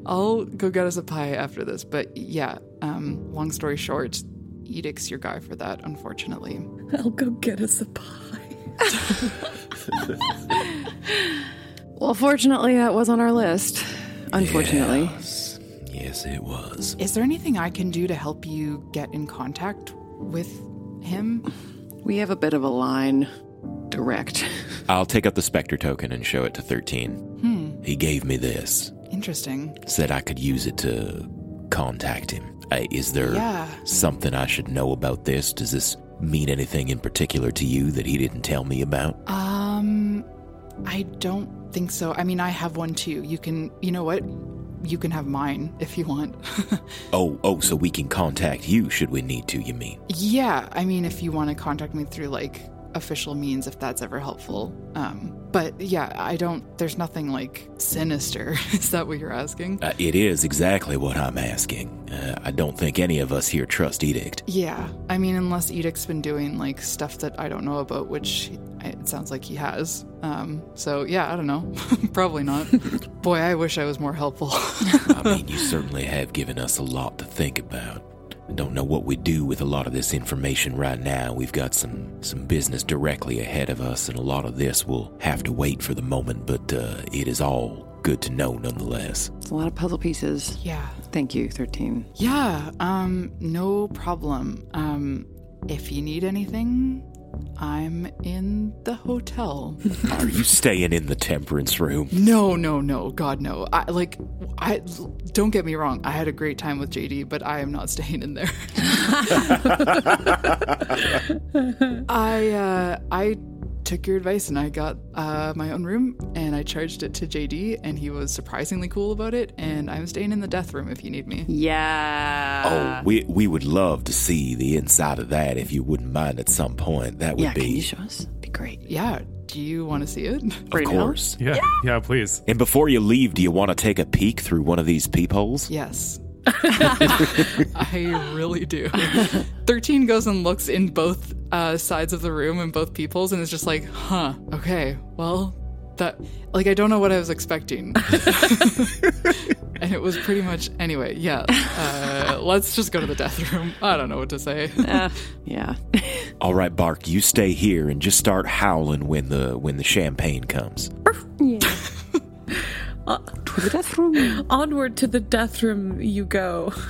I'll go get us a pie after this. But yeah, um, long story short, Edict's your guy for that, unfortunately. I'll go get us a pie. Well, fortunately, that was on our list. Unfortunately. Yes, yes it was. Is there anything I can do to help you get in contact with him? We have a bit of a line direct. I'll take up the Spectre token and show it to 13. Hmm. He gave me this, Interesting. said I could use it to contact him. Uh, is there Yeah. something I should know about this? Does this mean anything in particular to you that he didn't tell me about? Um, I don't think so. I mean, I have one too. You can, you know what? You can have mine if you want. Oh, oh, so we can contact you should we need to, you mean? yeah, I mean, if you want to contact me through like official means, if that's ever helpful. Um, but yeah, I don't. There's nothing like sinister. Is that what you're asking? Uh, it is exactly what I'm asking. Uh, I don't think any of us here trust Edict. Yeah, I mean, unless Edict's been doing like stuff that I don't know about, which it sounds like he has. Um, so yeah, I don't know. Probably not. Boy, I wish I was more helpful. I mean, you certainly have given us a lot to think about. I don't know what we do with a lot of this information right now. We've got some some business directly ahead of us, and a lot of this will have to wait for the moment. But uh, it is all good to know, nonetheless. It's a lot of puzzle pieces. Yeah. Thank you, 13. Yeah, um, no problem. Um, if you need anything, I'm in the hotel. Are you staying in the temperance room? no, no, no, God, no. I like, I don't get me wrong. I had a great time with JD, but I am not staying in there. I, uh, I took your advice and I got uh, my own room and I charged it to JD and he was surprisingly cool about it. And I'm staying in the death room if you need me. Yeah. oh, we we would love to see the inside of that if you wouldn't mind at some point. That would yeah, be can you show us? Be great. Yeah. Do you want to see it? of course. Yeah, yeah, please. And before you leave, do you want to take a peek through one of these peepholes? Yes. I really do. 13 goes and looks in both uh, sides of the room and both people's and is just like, huh, okay, well, that, like, I don't know what I was expecting. and it was pretty much, anyway, yeah. Uh, let's just go to the death room. I don't know what to say. Uh, yeah. All right, Bark, you stay here and just start howling when the when the champagne comes. yeah. To the death room. Onward to the death room you go.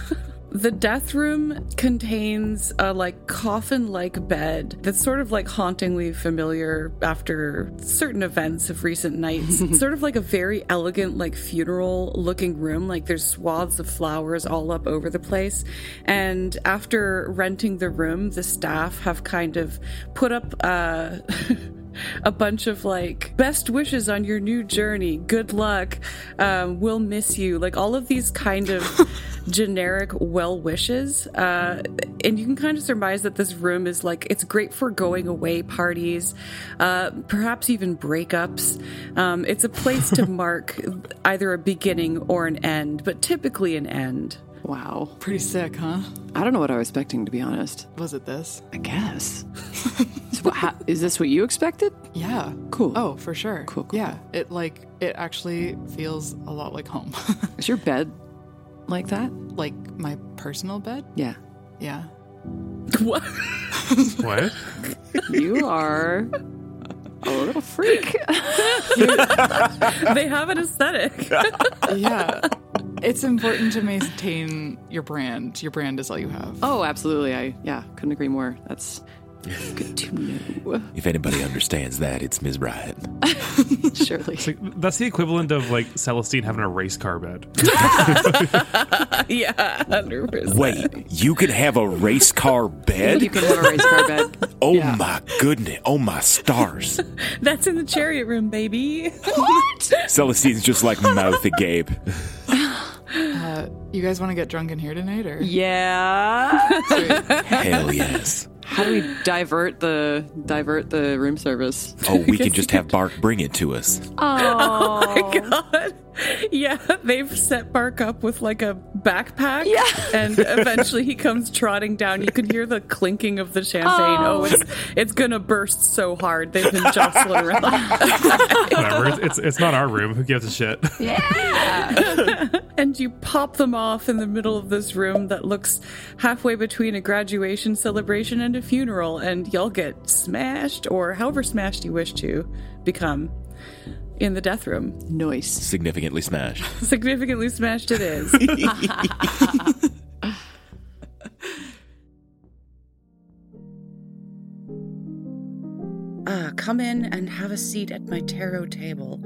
The death room contains a like coffin like bed that's sort of like hauntingly familiar after certain events of recent nights. It's sort of like a very elegant, like funeral looking room. Like there's swaths of flowers all up over the place. And after renting the room, the staff have kind of put up uh a bunch of like best wishes on your new journey. Good luck. Um, we'll miss you. Like all of these kind of generic well wishes uh, and you can kind of surmise that this room is like it's great for going away parties uh, perhaps even breakups. Um, it's a place to mark either a beginning or an end but typically an end Wow. Pretty sick, huh? I don't know what I was expecting, to be honest. Was it this? I guess. so how, is this what you expected? Yeah. Cool. Oh, for sure. Cool, cool, Yeah. It like it actually feels a lot like home. Is your bed like that? like my personal bed? Yeah. Yeah. What? What? You are a little freak. they have an aesthetic. yeah. It's important to maintain your brand. Your brand is all you have. oh, absolutely. I yeah, couldn't agree more. That's good to know. If anybody understands that, it's Ms. Bryant. Surely. Like, that's the equivalent of like Celestine having a race car bed. yeah, 100%. Wait, you can have a race car bed? You can have a race car bed. Oh Yeah. my goodness. Oh my stars. That's in the chariot room, baby. What? Celestine's just like mouth agape. You guys want to get drunk in here tonight, or Yeah. Hell yes. How do we divert the divert the room service? Oh, we can just have Bark bring it to us. Oh, my God. Yeah, they've set Bark up with like a backpack. Yeah. And eventually he comes trotting down. You can hear the clinking of the champagne. Oh, Oh. it's it's gonna burst so hard. They've been jostling around. Whatever. It's, it's it's not our room. Who gives a shit? and you pop them off in the middle of this room that looks halfway between a graduation celebration and a funeral, and y'all get smashed, or however smashed you wish to become, in the death room. Nice. Significantly smashed. Significantly smashed it is. Ah, come in and have a seat at my tarot table.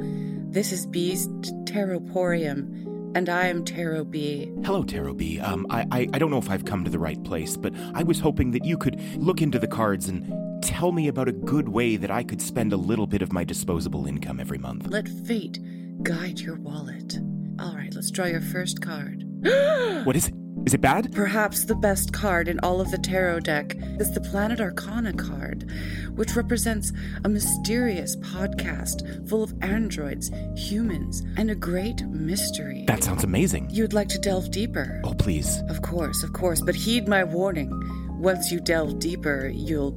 This is B's Taroporium, and I am Tarot B. Hello, Tarot B. Um, I, I, I don't know if I've come to the right place, but I was hoping that you could look into the cards and tell me about a good way that I could spend a little bit of my disposable income every month. Let fate guide your wallet. All right, let's draw your first card. What is it? Is it bad? Perhaps the best card in all of the tarot deck is the Planet Arcana card, which represents a mysterious podcast full of androids, humans, and a great mystery. That sounds amazing. You'd like to delve deeper? Oh, please. Of course, of course, but heed my warning. Once you delve deeper, you'll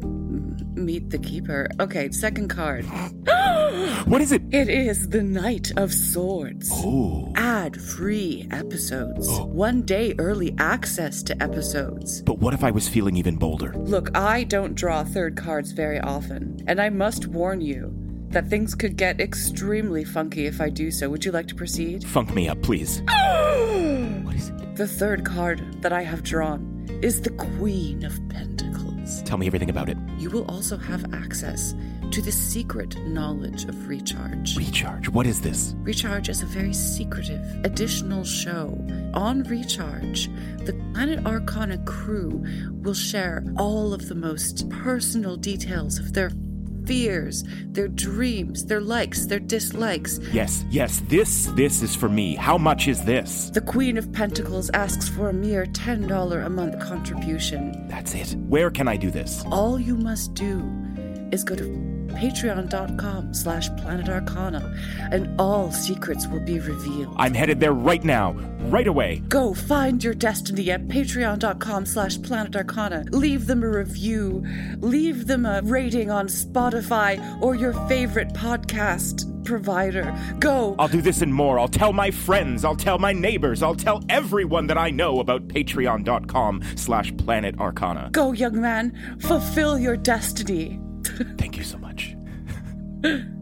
meet the keeper. Okay, second card. What is it? It is the Knight of Swords. Oh. Ad free episodes. Oh. One day early access to episodes. But what if I was feeling even bolder? Look, I don't draw third cards very often, and I must warn you that things could get extremely funky if I do so. Would you like to proceed? Funk me up, please. what is it? The third card that I have drawn is the Queen of Pentacles. Tell me everything about it. You will also have access to the secret knowledge of Recharge. Recharge. What is this? Recharge is a very secretive additional show. On Recharge, the Planet Arcana crew will share all of the most personal details of their fears, their dreams, their likes, their dislikes. Yes, yes, this, this is for me. How much is this? The Queen of Pentacles asks for a mere $10 a month contribution. That's it. Where can I do this? All you must do is go to patreon.com slash planetarcana and all secrets will be revealed. I'm headed there right now, right away. Go find your destiny at patreon.com slash planetarcana. Leave them a review. Leave them a rating on Spotify or your favorite podcast provider. Go. I'll do this and more. I'll tell my friends. I'll tell my neighbors. I'll tell everyone that I know about patreon.com slash planet arcana. Go, young man. Fulfill your destiny. Thank you so much.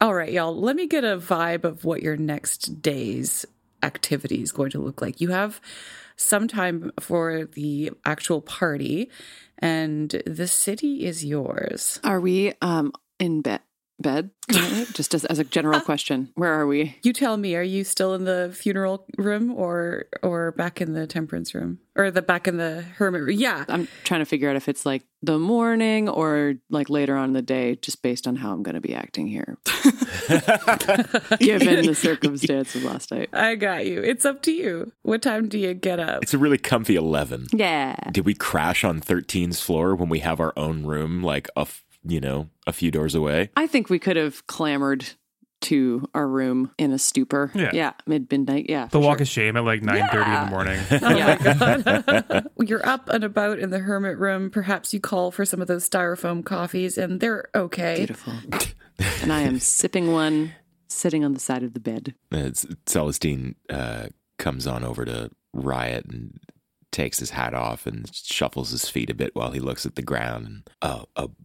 All right, y'all, let me get a vibe of what your next day's activity is going to look like. You have some time for the actual party, and the city is yours. Are we um in bed? Bed? currently? Just as, as a general uh, question, where are we? You tell me, are you still in the funeral room or or back in the temperance room? Or the back in the hermit room? Yeah. I'm trying to figure out if it's like the morning or like later on in the day, just based on how I'm going to be acting here, given the circumstances last night. I got you. It's up to you. What time do you get up? It's a really comfy 11. Yeah. Did we crash on 13's floor when we have our own room, like a, f- you know, a few doors away? I think we could have clamored to our room in a stupor. Yeah. Yeah. Mid midnight. Yeah. The walk sure. of shame at like 9.30 in the morning. Oh my god. You're up and about in the hermit room. Perhaps you call for some of those styrofoam coffees and they're okay. Beautiful. and I am sipping one, sitting on the side of the bed. C- Celestine uh, comes on over to Rriot and takes his hat off and shuffles his feet a bit while he looks at the ground. And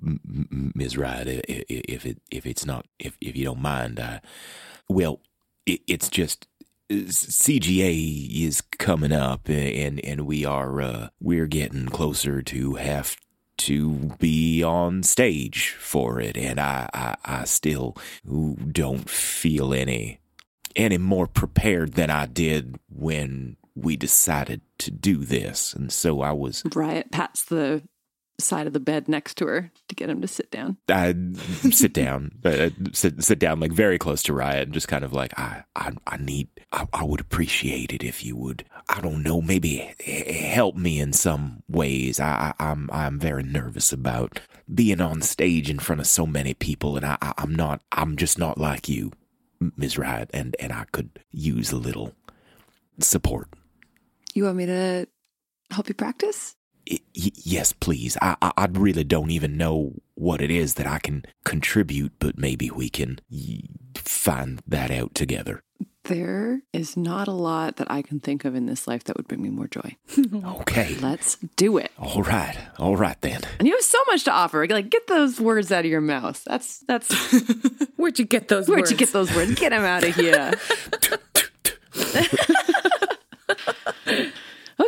M- Ms. Rriot, i- i- if it if it's not if if you don't mind, uh, well, it, it's just. uh, CGA is coming up, and and we are uh, we're getting closer to have to be on stage for it, and I I, I still don't feel any any more prepared than I did when we decided to do this. And so I was Rriot pats the side of the bed next to her to get him to sit down. I sit down, uh, sit sit down like very close to Rriot, and just kind of like I I, I need I, I would appreciate it if you would I don't know maybe help me in some ways. I, I I'm I'm very nervous about being on stage in front of so many people, and I, I I'm not I'm just not like you, Ms. Rriot, and and I could use a little support. You want me to help you practice? Y- yes, please. I, I I really don't even know what it is that I can contribute, but maybe we can y- find that out together. There is not a lot that I can think of in this life that would bring me more joy. Okay. Let's do it. All right. All right then. And you have so much to offer. Like, get those words out of your mouth. That's that's. Where'd you get those Where'd words? you get those words? Get them out of here.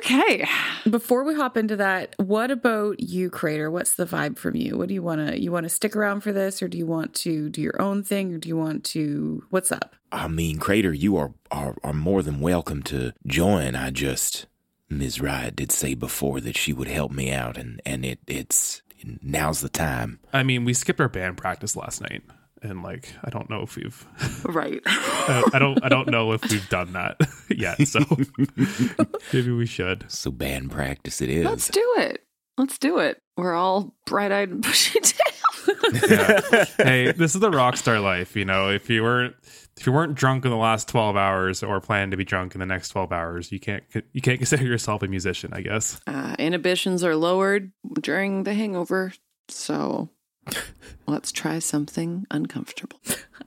Okay. Before we hop into that, what about you, Crater? What's the vibe from you? What do you want to you want to stick around for this or do you want to do your own thing or do you want to what's up? I mean, Crater, you are, are, are more than welcome to join. I just, Ms. Rriot did say before that she would help me out, and, and it it's now's the time. I mean, we skipped our band practice last night. And like, I don't know if we've, Right. I, I don't, I don't know if we've done that yet. So maybe we should. So band practice it is. Let's do it. Let's do it. We're all bright eyed and bushy tailed. Yeah. hey, this is the rock star life. You know, if you weren't, if you weren't drunk in the last twelve hours or plan to be drunk in the next twelve hours, you can't, you can't consider yourself a musician. I guess. Uh, inhibitions are lowered during the hangover. So let's try something uncomfortable.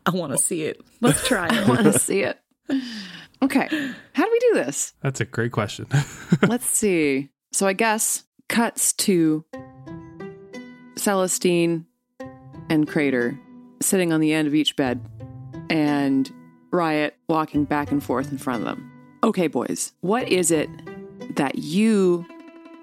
I want to see it. Let's try I want to see it. Okay. How do we do this? That's a great question. Let's see. So I guess cuts to Celestine and Crater sitting on the end of each bed and Rriot walking back and forth in front of them. Okay, boys, what is it that you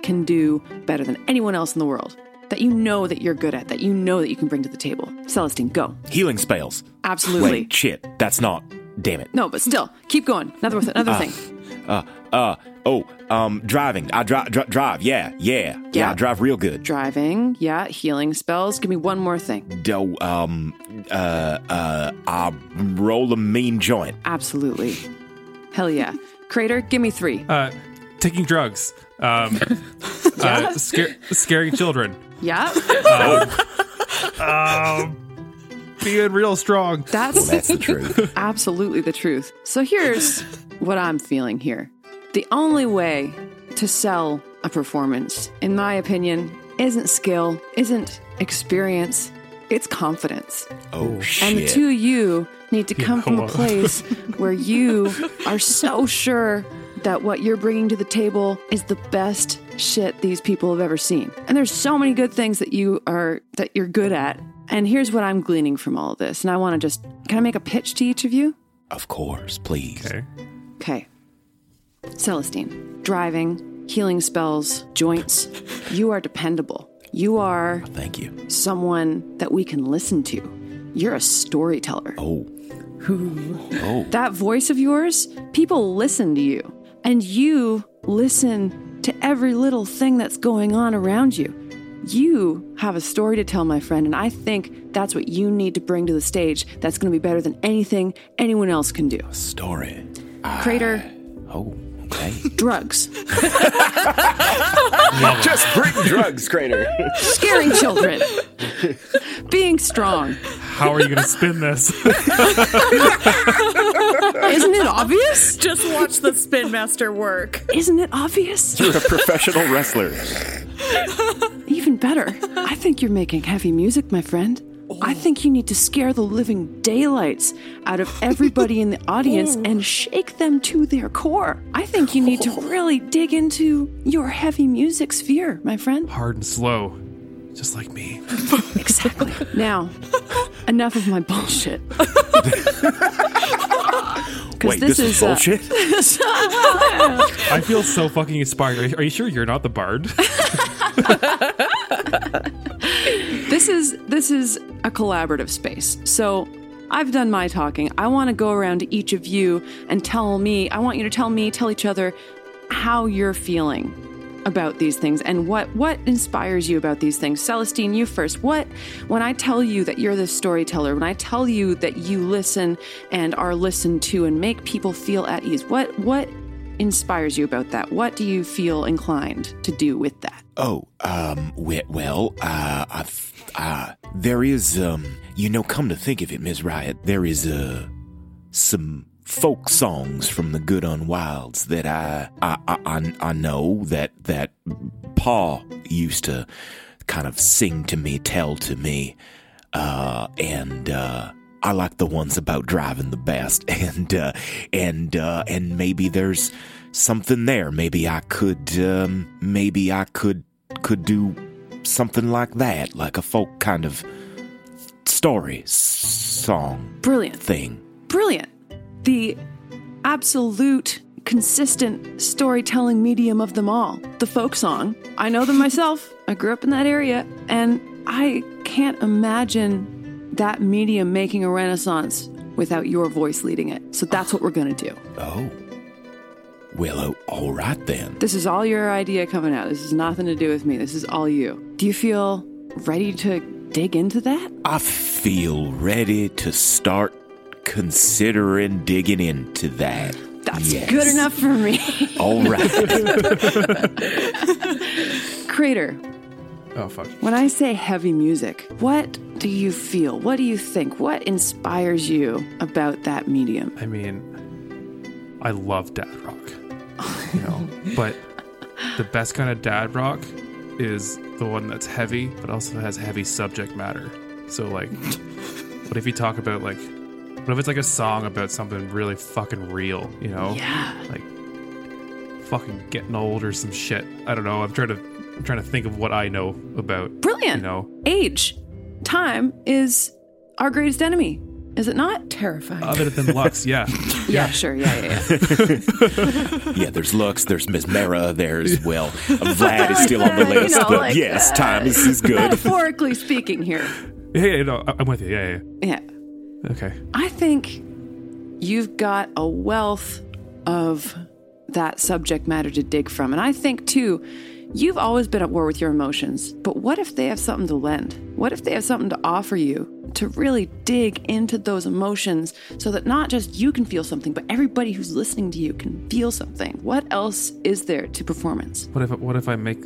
can do better than anyone else in the world? That you know that you're good at, that you know that you can bring to the table? Celestine, go. Healing spells. Absolutely. Wait, shit. That's not. Damn it. No, but still, keep going. Another another Ah. thing. Uh, uh, oh, um, driving. I drive, dri- drive. Yeah, yeah, yeah. I drive real good. Driving, yeah, healing spells. Give me one more thing. Do, um, uh, uh, I roll a mean joint. Absolutely. Hell yeah. Crater, give me three. Uh, taking drugs. Um, uh, scare, scaring children. Yeah. Um, being real strong. That's That's the truth. absolutely the truth. So here's what I'm feeling here. The only way to sell a performance, in my opinion, isn't skill, isn't experience, it's confidence. Oh, shit. And the two of you need to Yeah, come from a place where you are so sure that what you're bringing to the table is the best shit these people have ever seen. And there's so many good things that you are that you're good at. And here's what I'm gleaning from all of this. And I want to just can I make a pitch to each of you? Of course, please. Okay. Okay. Celestine, driving, healing spells, joints. You are dependable. You are Thank you. someone that we can listen to. You're a storyteller. Oh. Oh. That voice of yours, people listen to you. And you listen to every little thing that's going on around you. You have a story to tell, my friend, and I think that's what you need to bring to the stage that's going to be better than anything anyone else can do. Story. Crater, Oh, okay. drugs, Just bring drugs, Crater. scaring children, being strong. How are you going to spin this? Isn't it obvious? Just watch the Spin Master work. Isn't it obvious? You're a professional wrestler. Even better. I think you're making heavy music, my friend. I think you need to scare the living daylights out of everybody in the audience and shake them to their core. I think you need to really dig into your heavy music sphere, my friend. Hard and slow, just like me. Exactly. Now, enough of my bullshit. Wait, this, is, uh, bullshit? I feel so fucking inspired. Are you, are you sure you're not the bard? this is this is a collaborative space. So I've done my talking. I want to go around to each of you and tell me. I want you to tell me, tell each other how you're feeling about these things and what what inspires you about these things. Celestine, you first. What when I tell you that you're the storyteller, when I tell you that you listen and are listened to and make people feel at ease, what what inspires you about that? What do you feel inclined to do with that? Oh, um, well, uh, I've, uh, there is, um, you know, come to think of it, Miss Rriot, there is, uh, some folk songs from the Good Unwilds that I, I, I, I- I know that, that Pa used to kind of sing to me, tell to me, uh, and, uh, I like the ones about driving the best, and uh, and uh, and maybe there's something there. Maybe I could, um, maybe I could could do something like that, like a folk kind of story song Brilliant. thing. Brilliant. The absolute consistent storytelling medium of them all. The folk song. I know them myself. I grew up in that area and I can't imagine that medium making a renaissance without your voice leading it. So that's what we're going to do. Oh, well, all right then. This is all your idea coming out. This has nothing to do with me. This is all you. Do you feel ready to dig into that? I feel ready to start considering digging into that. That's Yes. good enough for me. All right. Crater, Oh fuck. when I say heavy music, what do you feel? What do you think? What inspires you about that medium? I mean, I love dad rock, you know, but the best kind of dad rock is the one that's heavy, but also has heavy subject matter. So, like, what if you talk about like, what if it's like a song about something really fucking real, you know? Yeah. Like, fucking getting old or some shit. I don't know. I'm trying to, I'm trying to think of what I know about. Brilliant. You know, Age, time is our greatest enemy, is it not? Terrifying. other than Lux, yeah. Yeah, sure. Yeah, yeah, yeah. yeah, there's Lux, there's Miss Mara, there's, well, Vlad is still on the You list, know, but like, yes, uh, time is, is good. Metaphorically speaking here. Yeah, yeah, no, I- I'm with you. Yeah, yeah. Yeah. Okay. I think you've got a wealth of that subject matter to dig from. And I think, too, you've always been at war with your emotions. But what if they have something to lend? What if they have something to offer you to really dig into those emotions so that not just you can feel something, but everybody who's listening to you can feel something? What else is there to performance? What if what if I make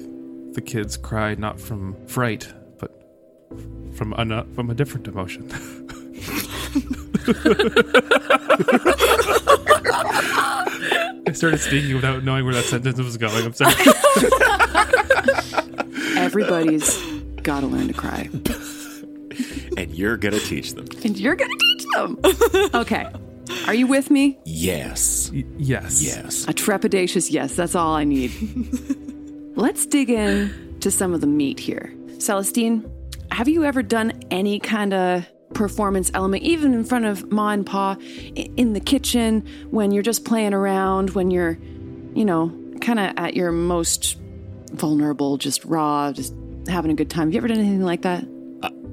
the kids cry not from fright, but from an, from a different emotion? I started speaking without knowing where that sentence was going. I'm sorry. Everybody's got to learn to cry. And you're going to teach them. And you're going to teach them. okay. Are you with me? Yes. yes. Yes. A trepidatious yes, that's all I need. Let's dig in to some of the meat here. Celestine, have you ever done any kind of performance element, even in front of Ma and Pa, in the kitchen, when you're just playing around, when you're, you know, kind of at your most vulnerable, just raw, just having a good time? Have you ever done anything like that?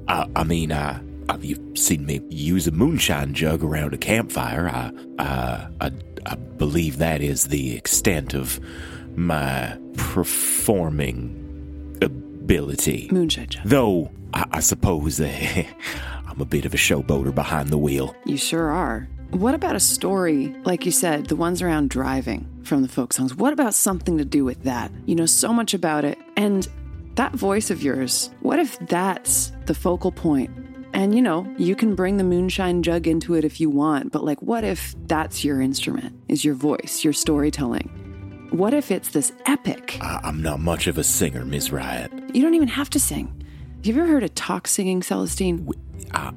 I, I mean, uh, uh, you've seen me use a moonshine jug around a campfire. I, uh, I, I believe that is the extent of my performing ability. Moonshine jug. Though, I, I suppose uh, I'm a bit of a showboater behind the wheel. You sure are. What about a story, like you said, the ones around driving from the folk songs? What about something to do with that? You know so much about it. And that voice of yours, what if that's the focal point? And you know, you can bring the moonshine jug into it if you want, but like, what if that's your instrument, is your voice, your storytelling? What if it's this epic? I, I'm not much of a singer, Miss Rriot. You don't even have to sing. Have you ever heard a talk singing, Celestine? I,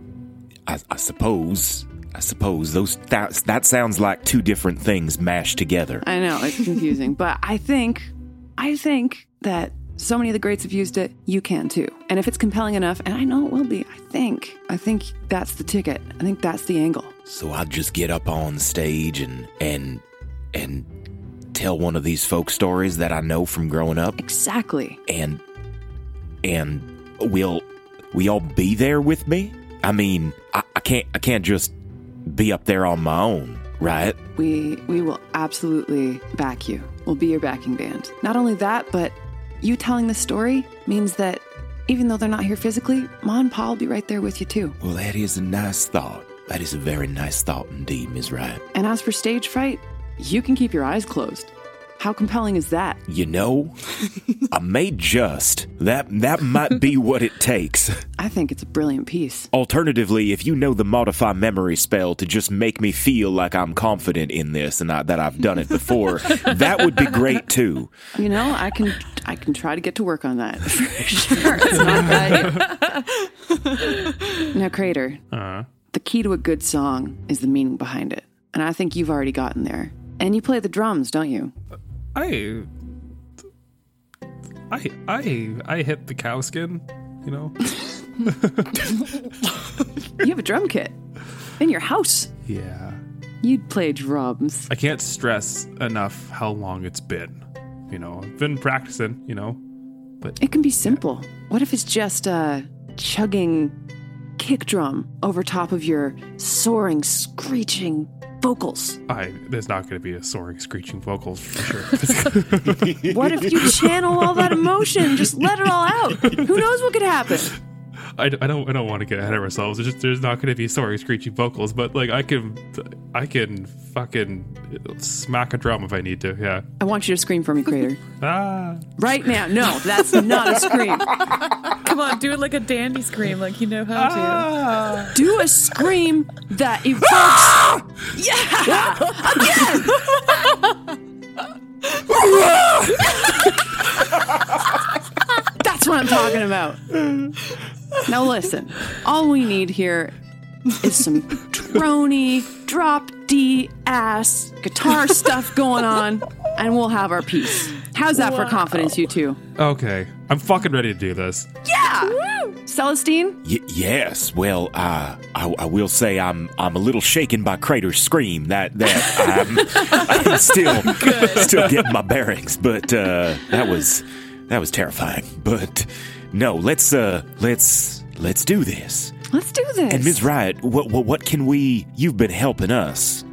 I, I suppose. I suppose those that, that sounds like two different things mashed together. I know, it's confusing, but I think, I think that so many of the greats have used it, you can too. And if it's compelling enough, and I know it will be, I think, I think that's the ticket. I think that's the angle. So I'll just get up on stage and and and tell one of these folk stories that I know from growing up. Exactly. And and will we all be there with me? I mean, I, I can't I can't just be up there on my own, right? We we will absolutely back you. We'll be your backing band. Not only that, but you telling the story means that even though they're not here physically, Ma and Pa will be right there with you too. Well, that is a nice thought. That is a very nice thought indeed, Ms. Wright. And as for stage fright, you can keep your eyes closed. How compelling is that? You know, I may just. That that might be what it takes. I think it's a brilliant piece. Alternatively, if you know the modify memory spell to just make me feel like I'm confident in this and I, that I've done it before, that would be great too. You know, I can I can try to get to work on that. For sure. It's not bad. now, Crater, Uh, the key to a good song is the meaning behind it. And I think you've already gotten there. And you play the drums, don't you? I, I, I, I hit the cow skin. You know. You have a drum kit in your house. yeah. You'd play drums. I can't stress enough how long it's been. You know, I've been practicing. You know, but It can be simple. What if it's just a chugging kick drum over top of your soaring, screeching vocals? I there's not going to be a soaring, screeching vocals for sure. What if you channel all that emotion? Just let it all out. Who knows what could happen? I, I don't I don't want to get ahead of ourselves. There's just there's not going to be soaring, screeching vocals, but like I can I can fucking smack a drum if I need to. Yeah. I want you to scream for me, Crater. Ah. Right now. No, that's not a scream. Come on, do it like a dandy scream, like you know how to. Ah. Do a scream that evokes. yeah! That's what I'm talking about. Now listen, all we need here is some drony, drop D ass guitar stuff going on, and we'll have our piece. How's that for confidence, you two? Okay, I'm fucking ready to do this. Yeah! Celestine? Y- yes. Well, uh, I, I will say I'm I'm a little shaken by Crater's scream. That that I'm, I'm still still getting my bearings, but uh, that was that was terrifying. But no, let's uh let's let's do this. Let's do this. And Ms. Rriot, what, what what can we? You've been helping us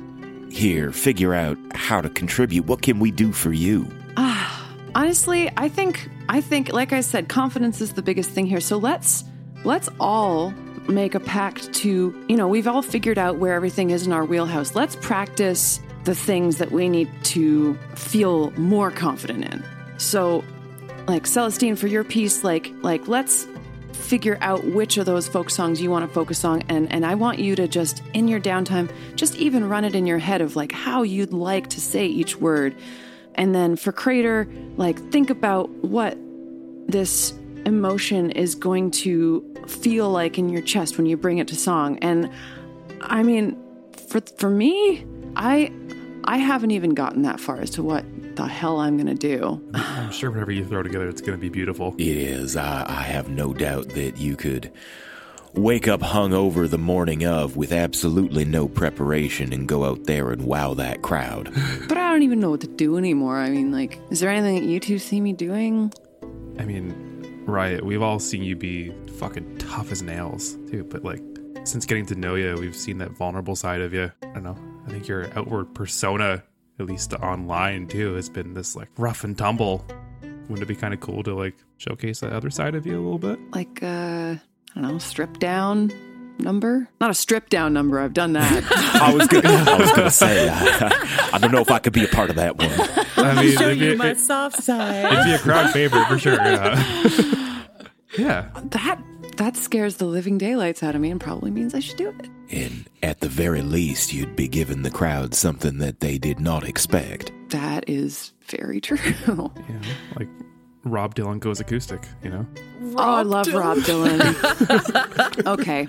here figure out how to contribute. What can we do for you? Ah, honestly, I think I think like I said, confidence is the biggest thing here. So let's let's all make a pact to, you know, we've all figured out where everything is in our wheelhouse. Let's practice the things that we need to feel more confident in. So like Celestine for your piece, like like let's figure out which of those folk songs you want to focus on and and I want you to just in your downtime just even run it in your head of like how you'd like to say each word. And then for Crater like think about what this emotion is going to feel like in your chest when you bring it to song. And I mean for for me I I haven't even gotten that far as to what the hell I'm going to do. I'm sure whatever you throw together, it's going to be beautiful. It is. I, I have no doubt that you could wake up hungover the morning of with absolutely no preparation and go out there and wow that crowd. But I don't even know what to do anymore. I mean, like, is there anything that you two see me doing? I mean, Rriot, we've all seen you be fucking tough as nails, too. But like, since getting to know you, we've seen that vulnerable side of you. I don't know. I think your outward persona, at least online too, has been this like rough and tumble. Wouldn't it be kind of cool to like showcase that other side of you a little bit? Like, uh, I don't know, strip down number? Not a strip down number. I've done that. I was gonna, I was gonna say, I, I don't know if I could be a part of that one. I mean, Show it'd be, you my it, soft side. it'd be a crowd favorite for sure. Yeah. yeah. that that scares the living daylights out of me and probably means I should do it. And at the very least, you'd be giving the crowd something that they did not expect. That is very true. Yeah, like Rob Dylan goes acoustic, you know? oh, I love Rob Dylan. okay.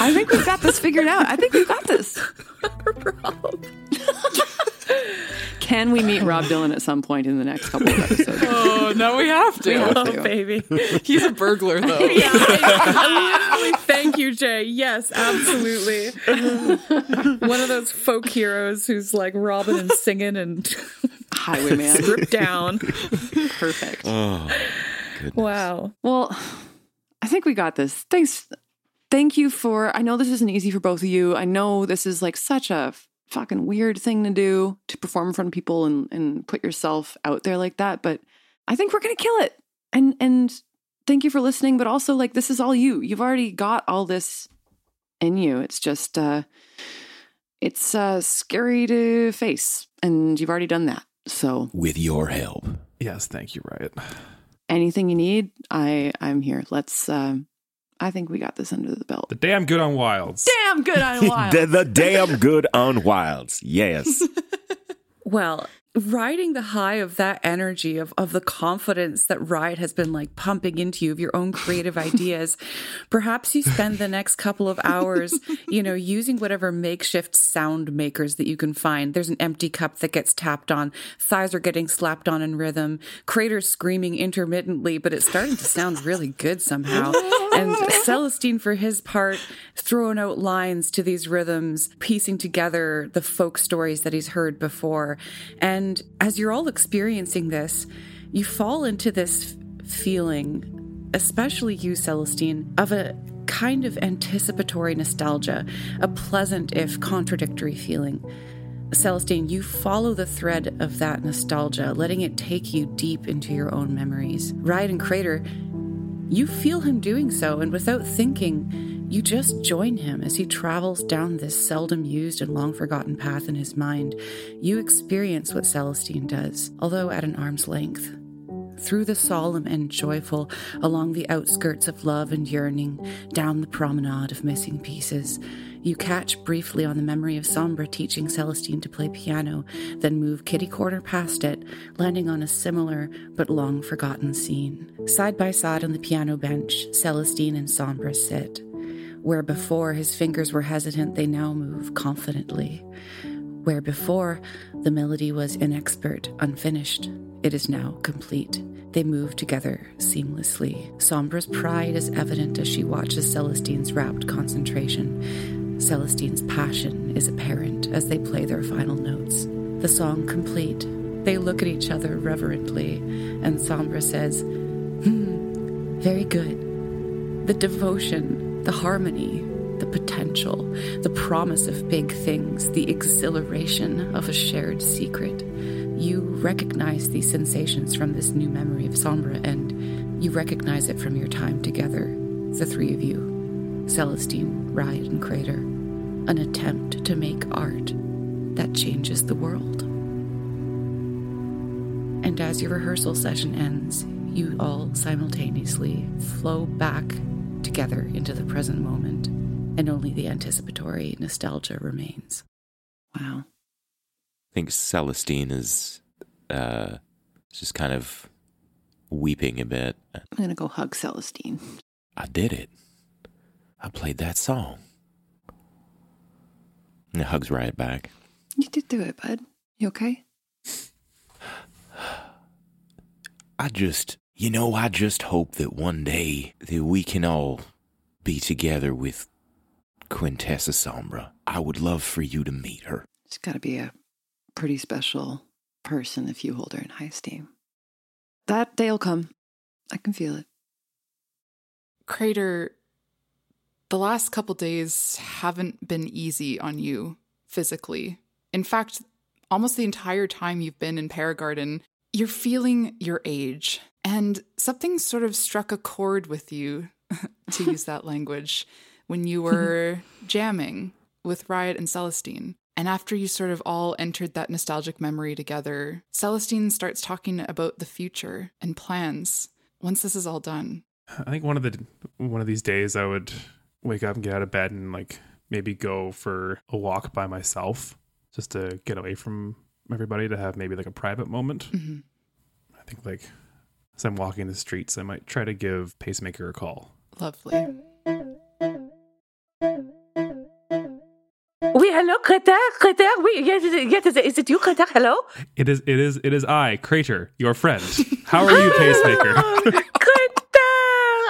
I think we've got this figured out. I think we've got this. Rob. Can we meet Rob Dylan at some point in the next couple of episodes? Oh, no, we have to. We have Oh, to. baby. He's a burglar, though. yeah, I, I literally thank you, Jay. Yes, absolutely. One of those folk heroes who's like robbing and singing and Highwayman. stripped down. Perfect. Oh, Wow. Well, I think we got this. Thanks. Thank you for. I know this isn't easy for both of you. I know this is like such a fucking weird thing to do to perform in front of people and, and put yourself out there like that. But I think we're gonna kill it. And and thank you for listening. But also like this is all you. You've already got all this in you. It's just uh it's uh scary to face. And you've already done that. So With your help. Yes, thank you, Rriot. anything you need, I I'm here. Let's. Um, I think we got this under the belt. The damn good on Wilds. Damn good on wilds. the, the damn good on wilds. Yes. Well, riding the high of that energy of, of the confidence that Rriot has been like pumping into you of your own creative ideas, perhaps you spend the next couple of hours, you know, using whatever makeshift sound makers that you can find. There's an empty cup that gets tapped on, thighs are getting slapped on in rhythm, craters screaming intermittently, but it's starting to sound really good somehow. And Celestine, for his part, throwing out lines to these rhythms, piecing together the folk stories that he's heard before. And as you're all experiencing this, you fall into this feeling, especially you, Celestine, of a kind of anticipatory nostalgia, a pleasant, if contradictory feeling. Celestine, you follow the thread of that nostalgia, letting it take you deep into your own memories. Rriot and Crater, you feel him doing so, and without thinking, you just join him as he travels down this seldom used and long forgotten path in his mind. You experience what Celestine does, although at an arm's length. Through the solemn and joyful, along the outskirts of love and yearning, down the promenade of missing pieces, you catch briefly on the memory of Sombra teaching Celestine to play piano, then move kitty corner past it, landing on a similar but long forgotten scene. Side by side on the piano bench, Celestine and Sombra sit. Where before his fingers were hesitant, they now move confidently. Where before the melody was inexpert, unfinished, it is now complete. They move together seamlessly. Sombra's pride is evident as she watches Celestine's rapt concentration. Celestine's passion is apparent as they play their final notes. The song complete, they look at each other reverently, and Sombra says, Hmm, very good. The devotion, the harmony, the potential, the promise of big things, the exhilaration of a shared secret. You recognize these sensations from this new memory of Sombra, and you recognize it from your time together, the three of you Celestine, Rriot, and Crater. An attempt to make art that changes the world. And as your rehearsal session ends, you all simultaneously flow back together into the present moment, and only the anticipatory nostalgia remains. Wow. I think Celestine is uh, just kind of weeping a bit. I'm gonna go hug Celestine. I did it. I played that song. And hugs Rriot back. You did do it, bud. You okay? I just, you know, I just hope that one day that we can all be together with Quintessa Sombra. I would love for you to meet her. She's got to be a pretty special person if you hold her in high esteem. That day'll come. I can feel it. Crater, the last couple days haven't been easy on you physically. In fact, almost the entire time you've been in Paragarden, you're feeling your age. And something sort of struck a chord with you, to use that language, when you mm-hmm. were jamming with Rriot and Celestine. And after you sort of all entered that nostalgic memory together, Celestine starts talking about the future and plans once this is all done. I think one of the one of these days I would wake up and get out of bed and like maybe go for a walk by myself just to get away from everybody to have maybe like a private moment. Mm-hmm. I think like as I'm walking the streets, I might try to give Pacemaker a call. Lovely. Oui, hello, Crater, Crater. Oui, yes, yes, is it you, Crater? Hello? It is it is it is I, Crater, your friend. How are you, Pacemaker? Crater,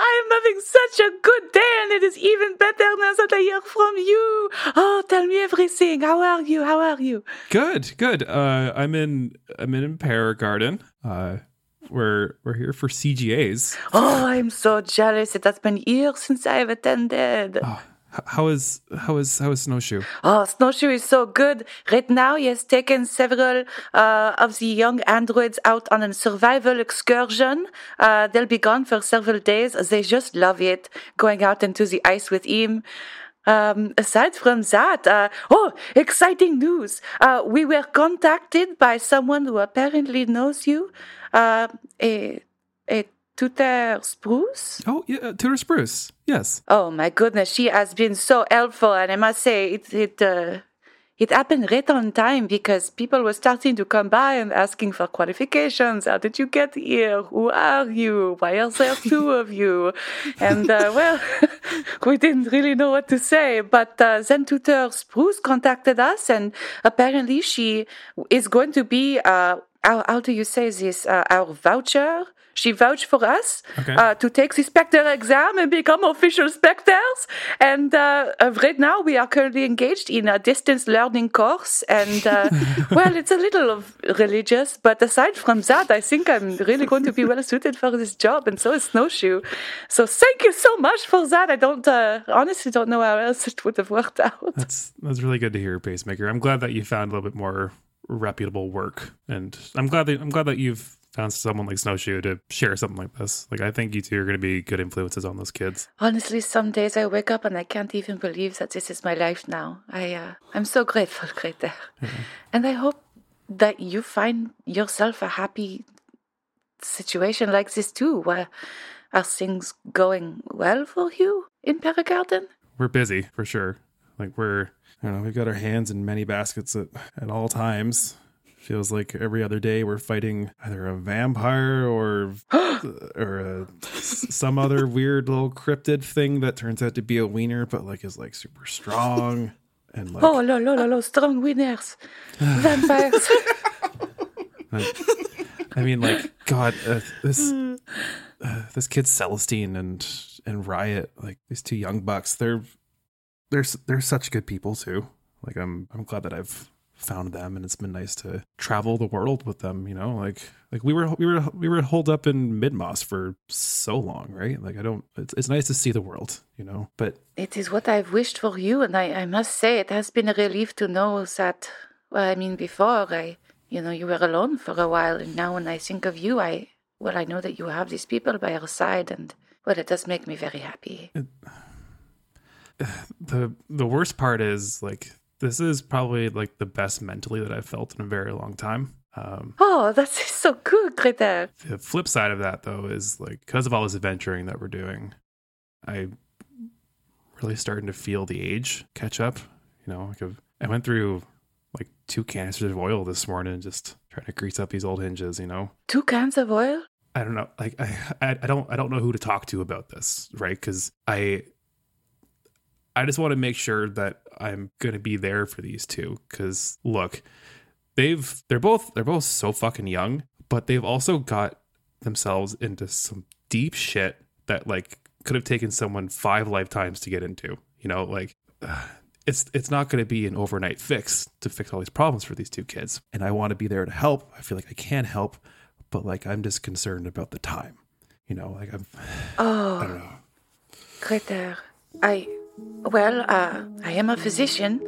I am having such a good day, and it is even better now that I hear from you. Oh, tell me everything. How are you? How are you? good, good. Uh, I'm in I'm in Impera Garden. Uh, we're we're here for CGAs. Oh, I'm so jealous. It has been years since I have attended. H- How is how is how is Snowshoe? Oh, Snowshoe is so good. Right now, he has taken several uh, of the young androids out on a survival excursion. Uh, they'll be gone for several days. They just love it, going out into the ice with him. Um, aside from that, uh, oh, exciting news! Uh, we were contacted by someone who apparently knows you, uh, a a tutor spruce. Oh yeah, uh, Tutor Spruce. Yes. Oh my goodness, she has been so helpful, and I must say it it uh, it happened right on time because people were starting to come by and asking for qualifications. How did you get here? Who are you? Why are there two of you? And uh, well, we didn't really know what to say. But uh, then tutor Spruce contacted us, and apparently she is going to be. Uh, how, how do you say this? Uh, our voucher. She vouched for us Okay. uh, to take the Spectre exam and become official Spectres. And uh, uh, right now, we are currently engaged in a distance learning course. And uh, well, it's a little of religious, but aside from that, I think I'm really going to be well suited for this job. And so is Snowshoe. So thank you so much for that. I don't uh, honestly don't know how else it would have worked out. That's that's really good to hear, Pacemaker. I'm glad that you found a little bit more reputable work, and I'm glad that I'm glad that you've found someone like Snowshoe to share something like this. Like I think you two are going to be good influences on those kids. Honestly, some days I wake up and I can't even believe that this is my life now. I uh, I'm so grateful, Greta, and I hope that you find yourself a happy situation like this too. Where are things going well for you in Paragarden? We're busy for sure. Like we're I don't know, we've got our hands in many baskets at, at all times. Feels like every other day we're fighting either a vampire or or a, some other weird little cryptid thing that turns out to be a wiener, but like is like super strong and like oh, lo, lo, lo, lo, strong winners, vampires. I, I mean, like God, uh, this uh, this kid Celestine and and Rriot, like these two young bucks, they're they're they're such good people too. Like I'm I'm glad that I've found them, and it's been nice to travel the world with them. You know, like like we were we were we were holed up in Midmoss for so long, right? Like I don't. It's it's nice to see the world, you know. But It is what I've wished for you, and I, I must say it has been a relief to know that. Well, I mean, before I, you know, you were alone for a while, and now when I think of you, I, well, I know that you have these people by your side, and well, it does make me very happy. the the worst part is like this is probably like the best mentally that I've felt in a very long time. Um, Oh, that's so good, Greta. the flip side of that though is like because of all this adventuring that we're doing i really starting to feel the age catch up you know like i went through like two canisters of oil this morning just trying to grease up these old hinges you know Two cans of oil? i don't know like i i, I don't i don't know who to talk to about this right because i i just want to make sure that i'm gonna be there for these two because look they've they're both they're both so fucking young, but they've also got themselves into some deep shit that like could have taken someone five lifetimes to get into. You know, like it's it's not going to be an overnight fix to fix all these problems for these two kids. And I want to be there to help. I feel like I can help, but like I'm just concerned about the time. You know, like I'm Oh, I don't know. Oh. Greta, I, well, uh, I am a physician.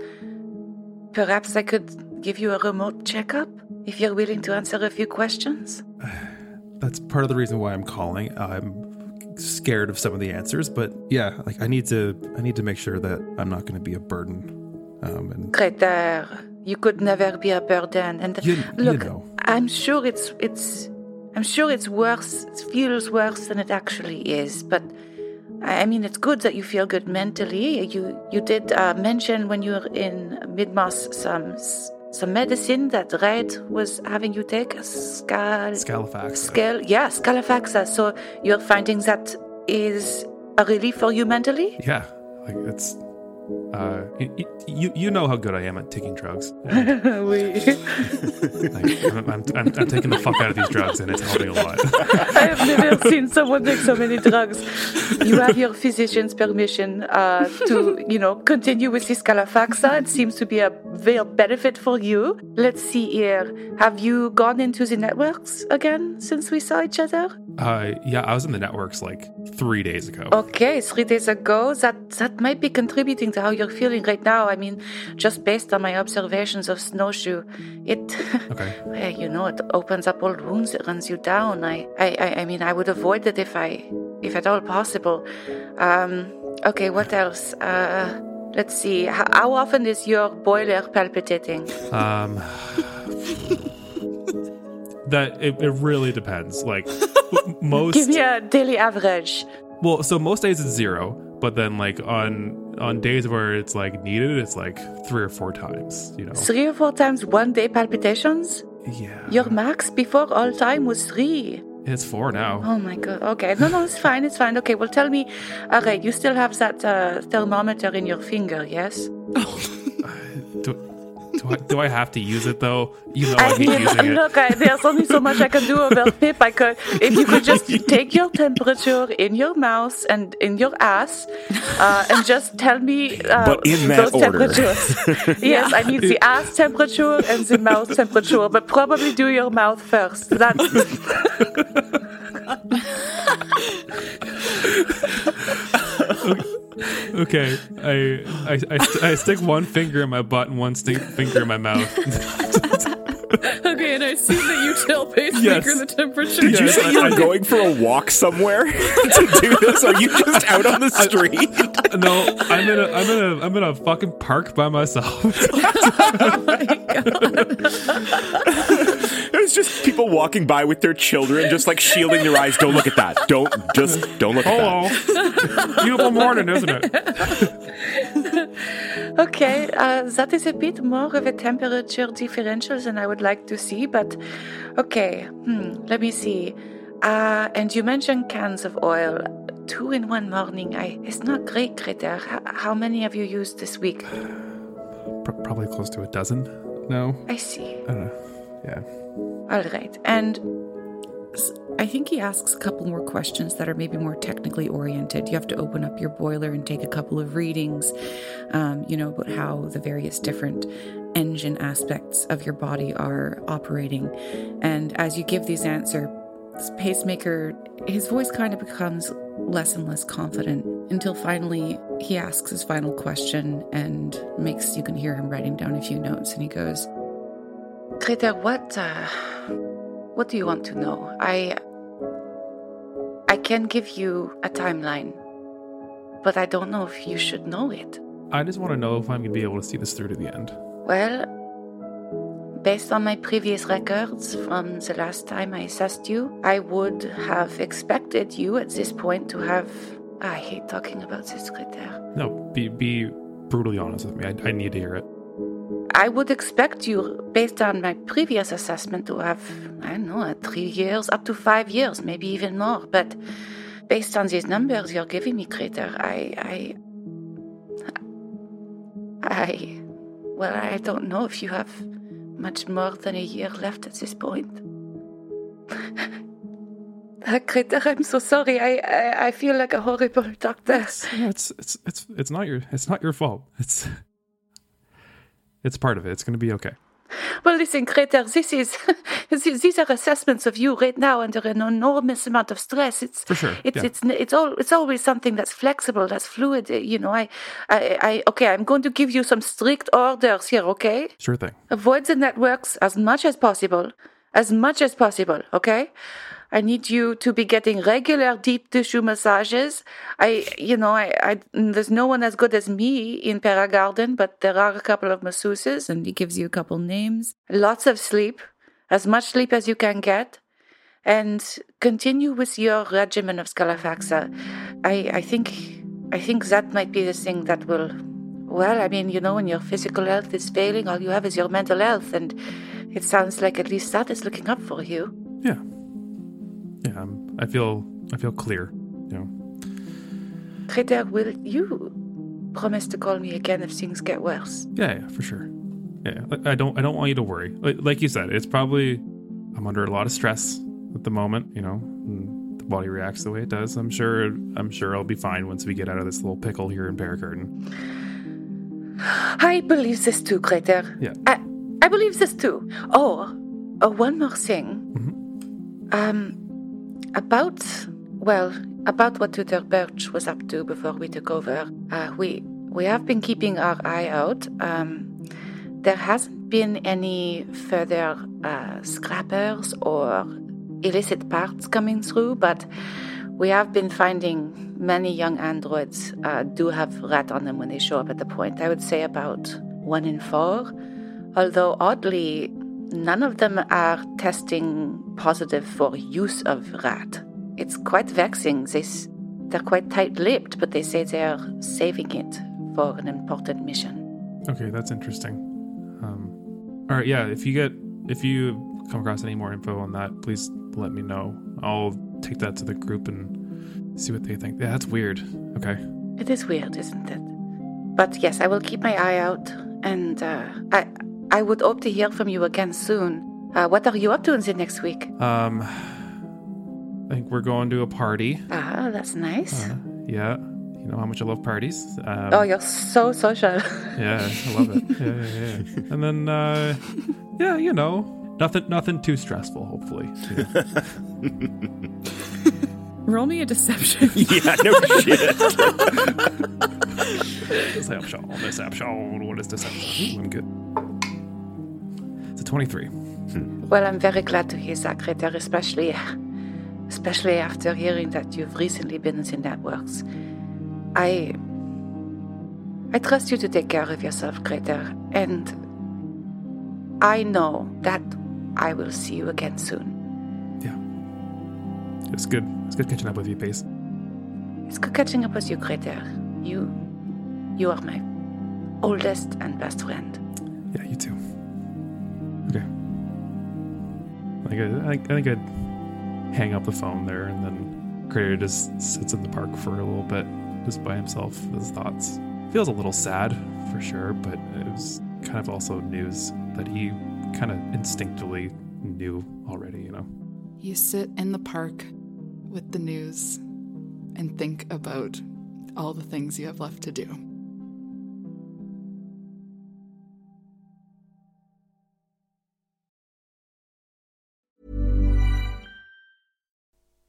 Perhaps I could give you a remote checkup if you're willing to answer a few questions. that's part of the reason why I'm calling. I'm scared of some of the answers, but yeah, like I need to I need to make sure that I'm not going to be a burden. Um, and you could never be a burden. And You- you look, know. I'm sure it's it's I'm sure it's worse, it feels worse than it actually is, but I mean, it's good that you feel good mentally. You you did uh, mention when you were in Midmoss some some medicine that Red was having you take, Scal. Scale, yeah, Scalafaxa. So you're finding that is a relief for you mentally? Yeah, like it's. Uh, you, you you know how good I am at taking drugs. Like, I'm, I'm, I'm, I'm taking the fuck out of these drugs, and it's helping a lot. I have never seen someone take so many drugs. You have your physician's permission uh, to, you know, continue with this Scalafaxa. It seems to be a real benefit for you. Let's see here. Have you gone into the networks again since we saw each other? Uh, yeah, I was in the networks like three days ago. Okay, three days ago. That that might be contributing to how you're feeling right now. I mean, just based on my observations of snowshoe, it. Okay. you know, it opens up old wounds. It runs you down. I, I, I, I mean, I would avoid it if I, if at all possible. Um. Okay. What else? Uh. Let's see. How, how often is your boiler palpitating? Um, that it, it really depends. Like most. Give me a daily average. Well, so most days it's zero, but then like on on days where it's like needed, it's like three or four times. You know. Three or four times one day palpitations? Yeah. Your max before all time was three. It's four now. Oh my god. Okay. No, no, it's fine. It's fine. Okay. Well, tell me. All right. You still have that uh, thermometer in your finger, yes? Do, do I do I have to use it though? You know I I mean, using it. look, I, there's only so much I can do about Pip. I could, if you could just take your temperature in your mouth and in your ass, uh, and just tell me uh, But in that those order. temperatures. yes, I need the ass temperature and the mouth temperature, but probably do your mouth first. That's Okay, I I, I, I stick one finger in my butt and one finger in my mouth. okay, and I see that you tell pacemaker Yes. the temperature. Did you Yes, say I- you were I- going for a walk somewhere to do this? Are you just out on the street? no, I'm in a I'm in a I'm in a fucking park by myself. Oh There's just people walking by with their children, just like shielding their eyes. Don't look at that. Don't just don't look at Hello, that. beautiful morning, isn't it? Okay. Uh, that is a bit more of a temperature differential than I would like to see, but okay. Hmm, let me see. Uh, and you mentioned cans of oil. Two in one morning. I, it's not great, Critter. H- how many have you used this week? Pro- Probably close to a dozen. No, I see. I. Yeah. All right. And I think he asks a couple more questions that are maybe more technically oriented. You have to open up your boiler and take a couple of readings, um, you know, about how the various different engine aspects of your body are operating. And as you give these answers, Pacemaker, his voice kind of becomes less and less confident until finally he asks his final question and makes you can hear him writing down a few notes. And he goes, Critter, what uh, what do you want to know? I I can give you a timeline, but I don't know if you should know it. I just want to know if I'm gonna be able to see this through to the end. Well, based on my previous records from the last time I assessed you, I would have expected you at this point to have. I hate talking about this, Critter. No, be be brutally honest with me. I, I need to hear it. I would expect you, based on my previous assessment, to have, I don't know, uh, three years, up to five years, maybe even more. But based on these numbers you're giving me, Crater, I, I, I, well, I don't know if you have much more than a year left at this point. Uh, Crater, I'm so sorry. I, I, I feel like a horrible doctor. It's it's it's it's not your it's not your fault. It's it's part of it. It's gonna be okay. Well, listen, Crater, this is these are assessments of you right now under an enormous amount of stress. It's For sure, It's yeah. it's it's all it's always something that's flexible, that's fluid. You know, I, I I okay. I'm going to give you some strict orders here. Okay, Sure thing. avoid the networks as much as possible, as much as possible. Okay. I need you to be getting regular deep tissue massages. I, you know, I, I, there's no one as good as me in Paragarden, but there are a couple of masseuses. and he gives you a couple names. Lots of sleep, as much sleep as you can get. and continue with your regimen of Scalafaxa. I, I think I think that might be the thing that will well, I mean, you know, when your physical health is failing, all you have is your mental health, and it sounds like at least that is looking up for you. Yeah. Yeah, I'm, I feel I feel clear, you know. Crater, will you promise to call me again if things get worse? Yeah, yeah, for sure. Yeah, I don't I don't want you to worry. Like, like you said, it's probably I'm under a lot of stress at the moment, you know. the body reacts the way it does. I'm sure I'm sure I'll be fine once we get out of this little pickle here in Paragarden. I believe this too, Crater. Yeah. I, I believe this too. Oh, oh one more thing. Mm-hmm. Um, about, well, about what Tutor Birch was up to before we took over. Uh, we we have been keeping our eye out. Um, there hasn't been any further uh, scrappers or illicit parts coming through, but we have been finding many young androids uh, do have rat on them when they show up at the point. I would say about one in four. Although oddly, none of them are testing positive for use of rat. It's quite vexing. They, they're quite tight lipped, but they say they're saving it for an important mission. Okay, that's interesting. Um, all right, yeah. If you get if you come across any more info on that, please let me know. I'll take that to the group and see what they think. Yeah, that's weird. Okay. It is weird, isn't it? But yes, I will keep my eye out, and uh, I I would hope to hear from you again soon. Uh, what are you up to in the next week? Um, I think we're going to a party. Ah, that's nice. Uh, yeah, you know how much I love parties. Um, oh, you're so social. yeah, I love it. Yeah, yeah, yeah. And then, uh, yeah, you know, nothing, nothing too stressful. Hopefully. Roll me a deception. yeah, no shit. deception. Deception. What is deception? Ooh, I'm good. A 23. Well, I'm very glad to hear that, Greta, especially, especially after hearing that you've recently been in the networks. I, I trust you to take care of yourself, Greta, and I know that I will see you again soon. Yeah. It's good. It's good catching up with you, Pace. It's good catching up with you, Greta. You, you are my oldest and best friend. Yeah, you too. I think, I, I think I'd hang up the phone there, and then Crater just sits in the park for a little bit, just by himself his thoughts. Feels a little sad, for sure, but it was kind of also news that he kind of instinctively knew already, you know? You sit in the park with the news and think about all the things you have left to do.